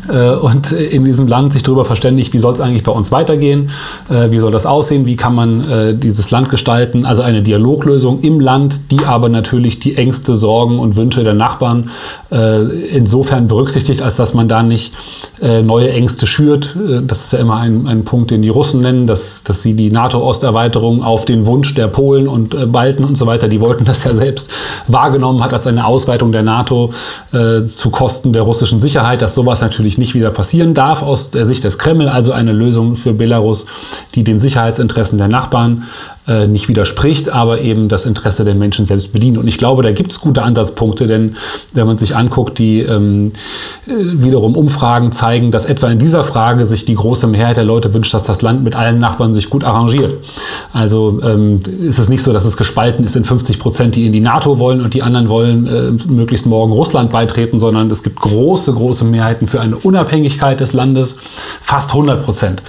äh, und in diesem Land sich darüber verständigt, wie soll es eigentlich bei uns weitergehen, äh, wie soll das aussehen, wie kann man äh, dieses Land gestalten. Also eine Dialoglösung im Land, die aber natürlich die Ängste, Sorgen und Wünsche der Nachbarn insofern berücksichtigt, als dass man da nicht neue Ängste schürt. Das ist ja immer ein, ein Punkt, den die Russen nennen, dass, dass sie die NATO-Osterweiterung auf den Wunsch der Polen und Balten und so weiter, die wollten das ja selbst wahrgenommen hat als eine Ausweitung der NATO äh, zu Kosten der russischen Sicherheit, dass sowas natürlich nicht wieder passieren darf aus der Sicht des Kreml, also eine Lösung für Belarus, die den Sicherheitsinteressen der Nachbarn äh, nicht widerspricht, aber eben das Interesse der Menschen selbst bedient. Und ich glaube, da gibt es gute Ansatzpunkte, denn wenn man sich anguckt, die ähm, äh, wiederum Umfragen zeigen, dass etwa in dieser Frage sich die große Mehrheit der Leute wünscht, dass das Land mit allen Nachbarn sich gut arrangiert. Also ähm, ist es nicht so, dass es gespalten ist in 50 Prozent, die in die NATO wollen und die anderen wollen äh, möglichst morgen Russland beitreten, sondern es gibt große, große Mehrheiten für eine Unabhängigkeit des Landes, fast 100 Prozent,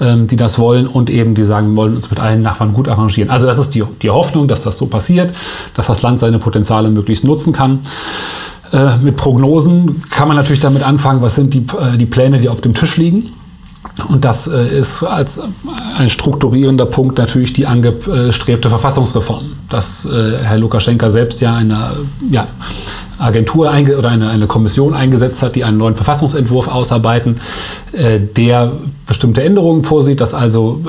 ähm, die das wollen und eben die sagen, wollen uns mit allen Nachbarn gut arrangieren arrangieren. Also das ist die, die Hoffnung, dass das so passiert, dass das Land seine Potenziale möglichst nutzen kann. Äh, mit Prognosen kann man natürlich damit anfangen, was sind die, äh, die Pläne, die auf dem Tisch liegen. Und das äh, ist als ein strukturierender Punkt natürlich die angestrebte Verfassungsreform, dass äh, Herr Lukaschenka selbst ja eine ja, Agentur oder eine, eine Kommission eingesetzt hat, die einen neuen Verfassungsentwurf ausarbeiten, äh, der bestimmte Änderungen vorsieht, dass also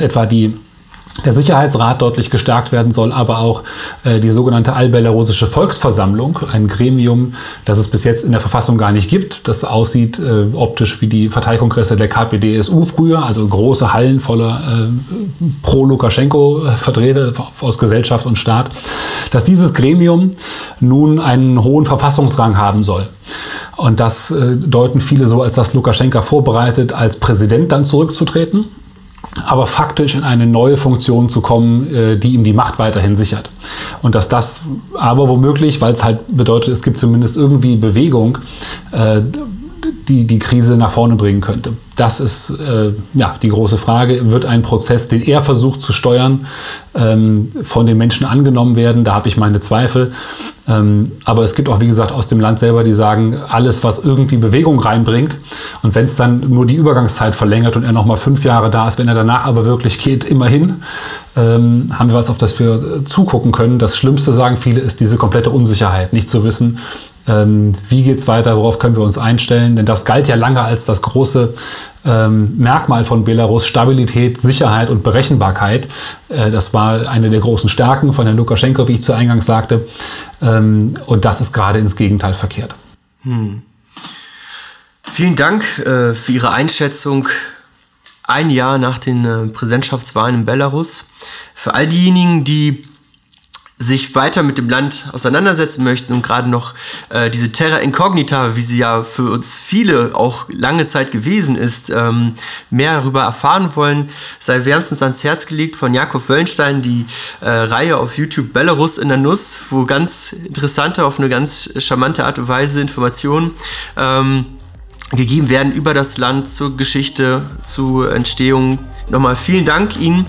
etwa die der Sicherheitsrat deutlich gestärkt werden soll, aber auch äh, die sogenannte allbelarusische Volksversammlung, ein Gremium, das es bis jetzt in der Verfassung gar nicht gibt, das aussieht äh, optisch wie die Parteikongresse der KPDSU früher, also große Hallen voller äh, Pro-Lukaschenko-Vertreter aus Gesellschaft und Staat, dass dieses Gremium nun einen hohen Verfassungsrang haben soll. Und das äh, deuten viele so, als dass Lukaschenka vorbereitet, als Präsident dann zurückzutreten aber faktisch in eine neue Funktion zu kommen, äh, die ihm die Macht weiterhin sichert. Und dass das aber womöglich, weil es halt bedeutet, es gibt zumindest irgendwie Bewegung, äh, die die Krise nach vorne bringen könnte. Das ist äh, ja, die große Frage. Wird ein Prozess, den er versucht zu steuern, ähm, von den Menschen angenommen werden? Da habe ich meine Zweifel. Ähm, aber es gibt auch, wie gesagt, aus dem Land selber, die sagen, alles, was irgendwie Bewegung reinbringt und wenn es dann nur die Übergangszeit verlängert und er nochmal fünf Jahre da ist, wenn er danach aber wirklich geht, immerhin, ähm, haben wir was, auf das wir zugucken können. Das Schlimmste, sagen viele, ist diese komplette Unsicherheit, nicht zu wissen, ähm, wie geht es weiter, worauf können wir uns einstellen. Denn das galt ja lange als das große ähm, Merkmal von Belarus, Stabilität, Sicherheit und Berechenbarkeit. Äh, das war eine der großen Stärken von Herrn Lukaschenko, wie ich zu Eingangs sagte. Ähm, und das ist gerade ins Gegenteil verkehrt. Hm. Vielen Dank äh, für Ihre Einschätzung ein Jahr nach den äh, Präsidentschaftswahlen in Belarus. Für all diejenigen, die sich weiter mit dem Land auseinandersetzen möchten und gerade noch äh, diese Terra Incognita, wie sie ja für uns viele auch lange Zeit gewesen ist, ähm, mehr darüber erfahren wollen, sei wärmstens ans Herz gelegt von Jakob Wöllenstein die äh, Reihe auf YouTube Belarus in der Nuss, wo ganz interessante, auf eine ganz charmante Art und Weise Informationen ähm, gegeben werden über das Land, zur Geschichte, zur Entstehung. Nochmal vielen Dank Ihnen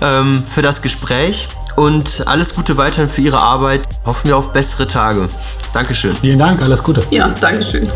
ähm, für das Gespräch und alles Gute weiterhin für Ihre Arbeit. Hoffen wir auf bessere Tage. Dankeschön. Vielen Dank, alles Gute. Ja, Dankeschön.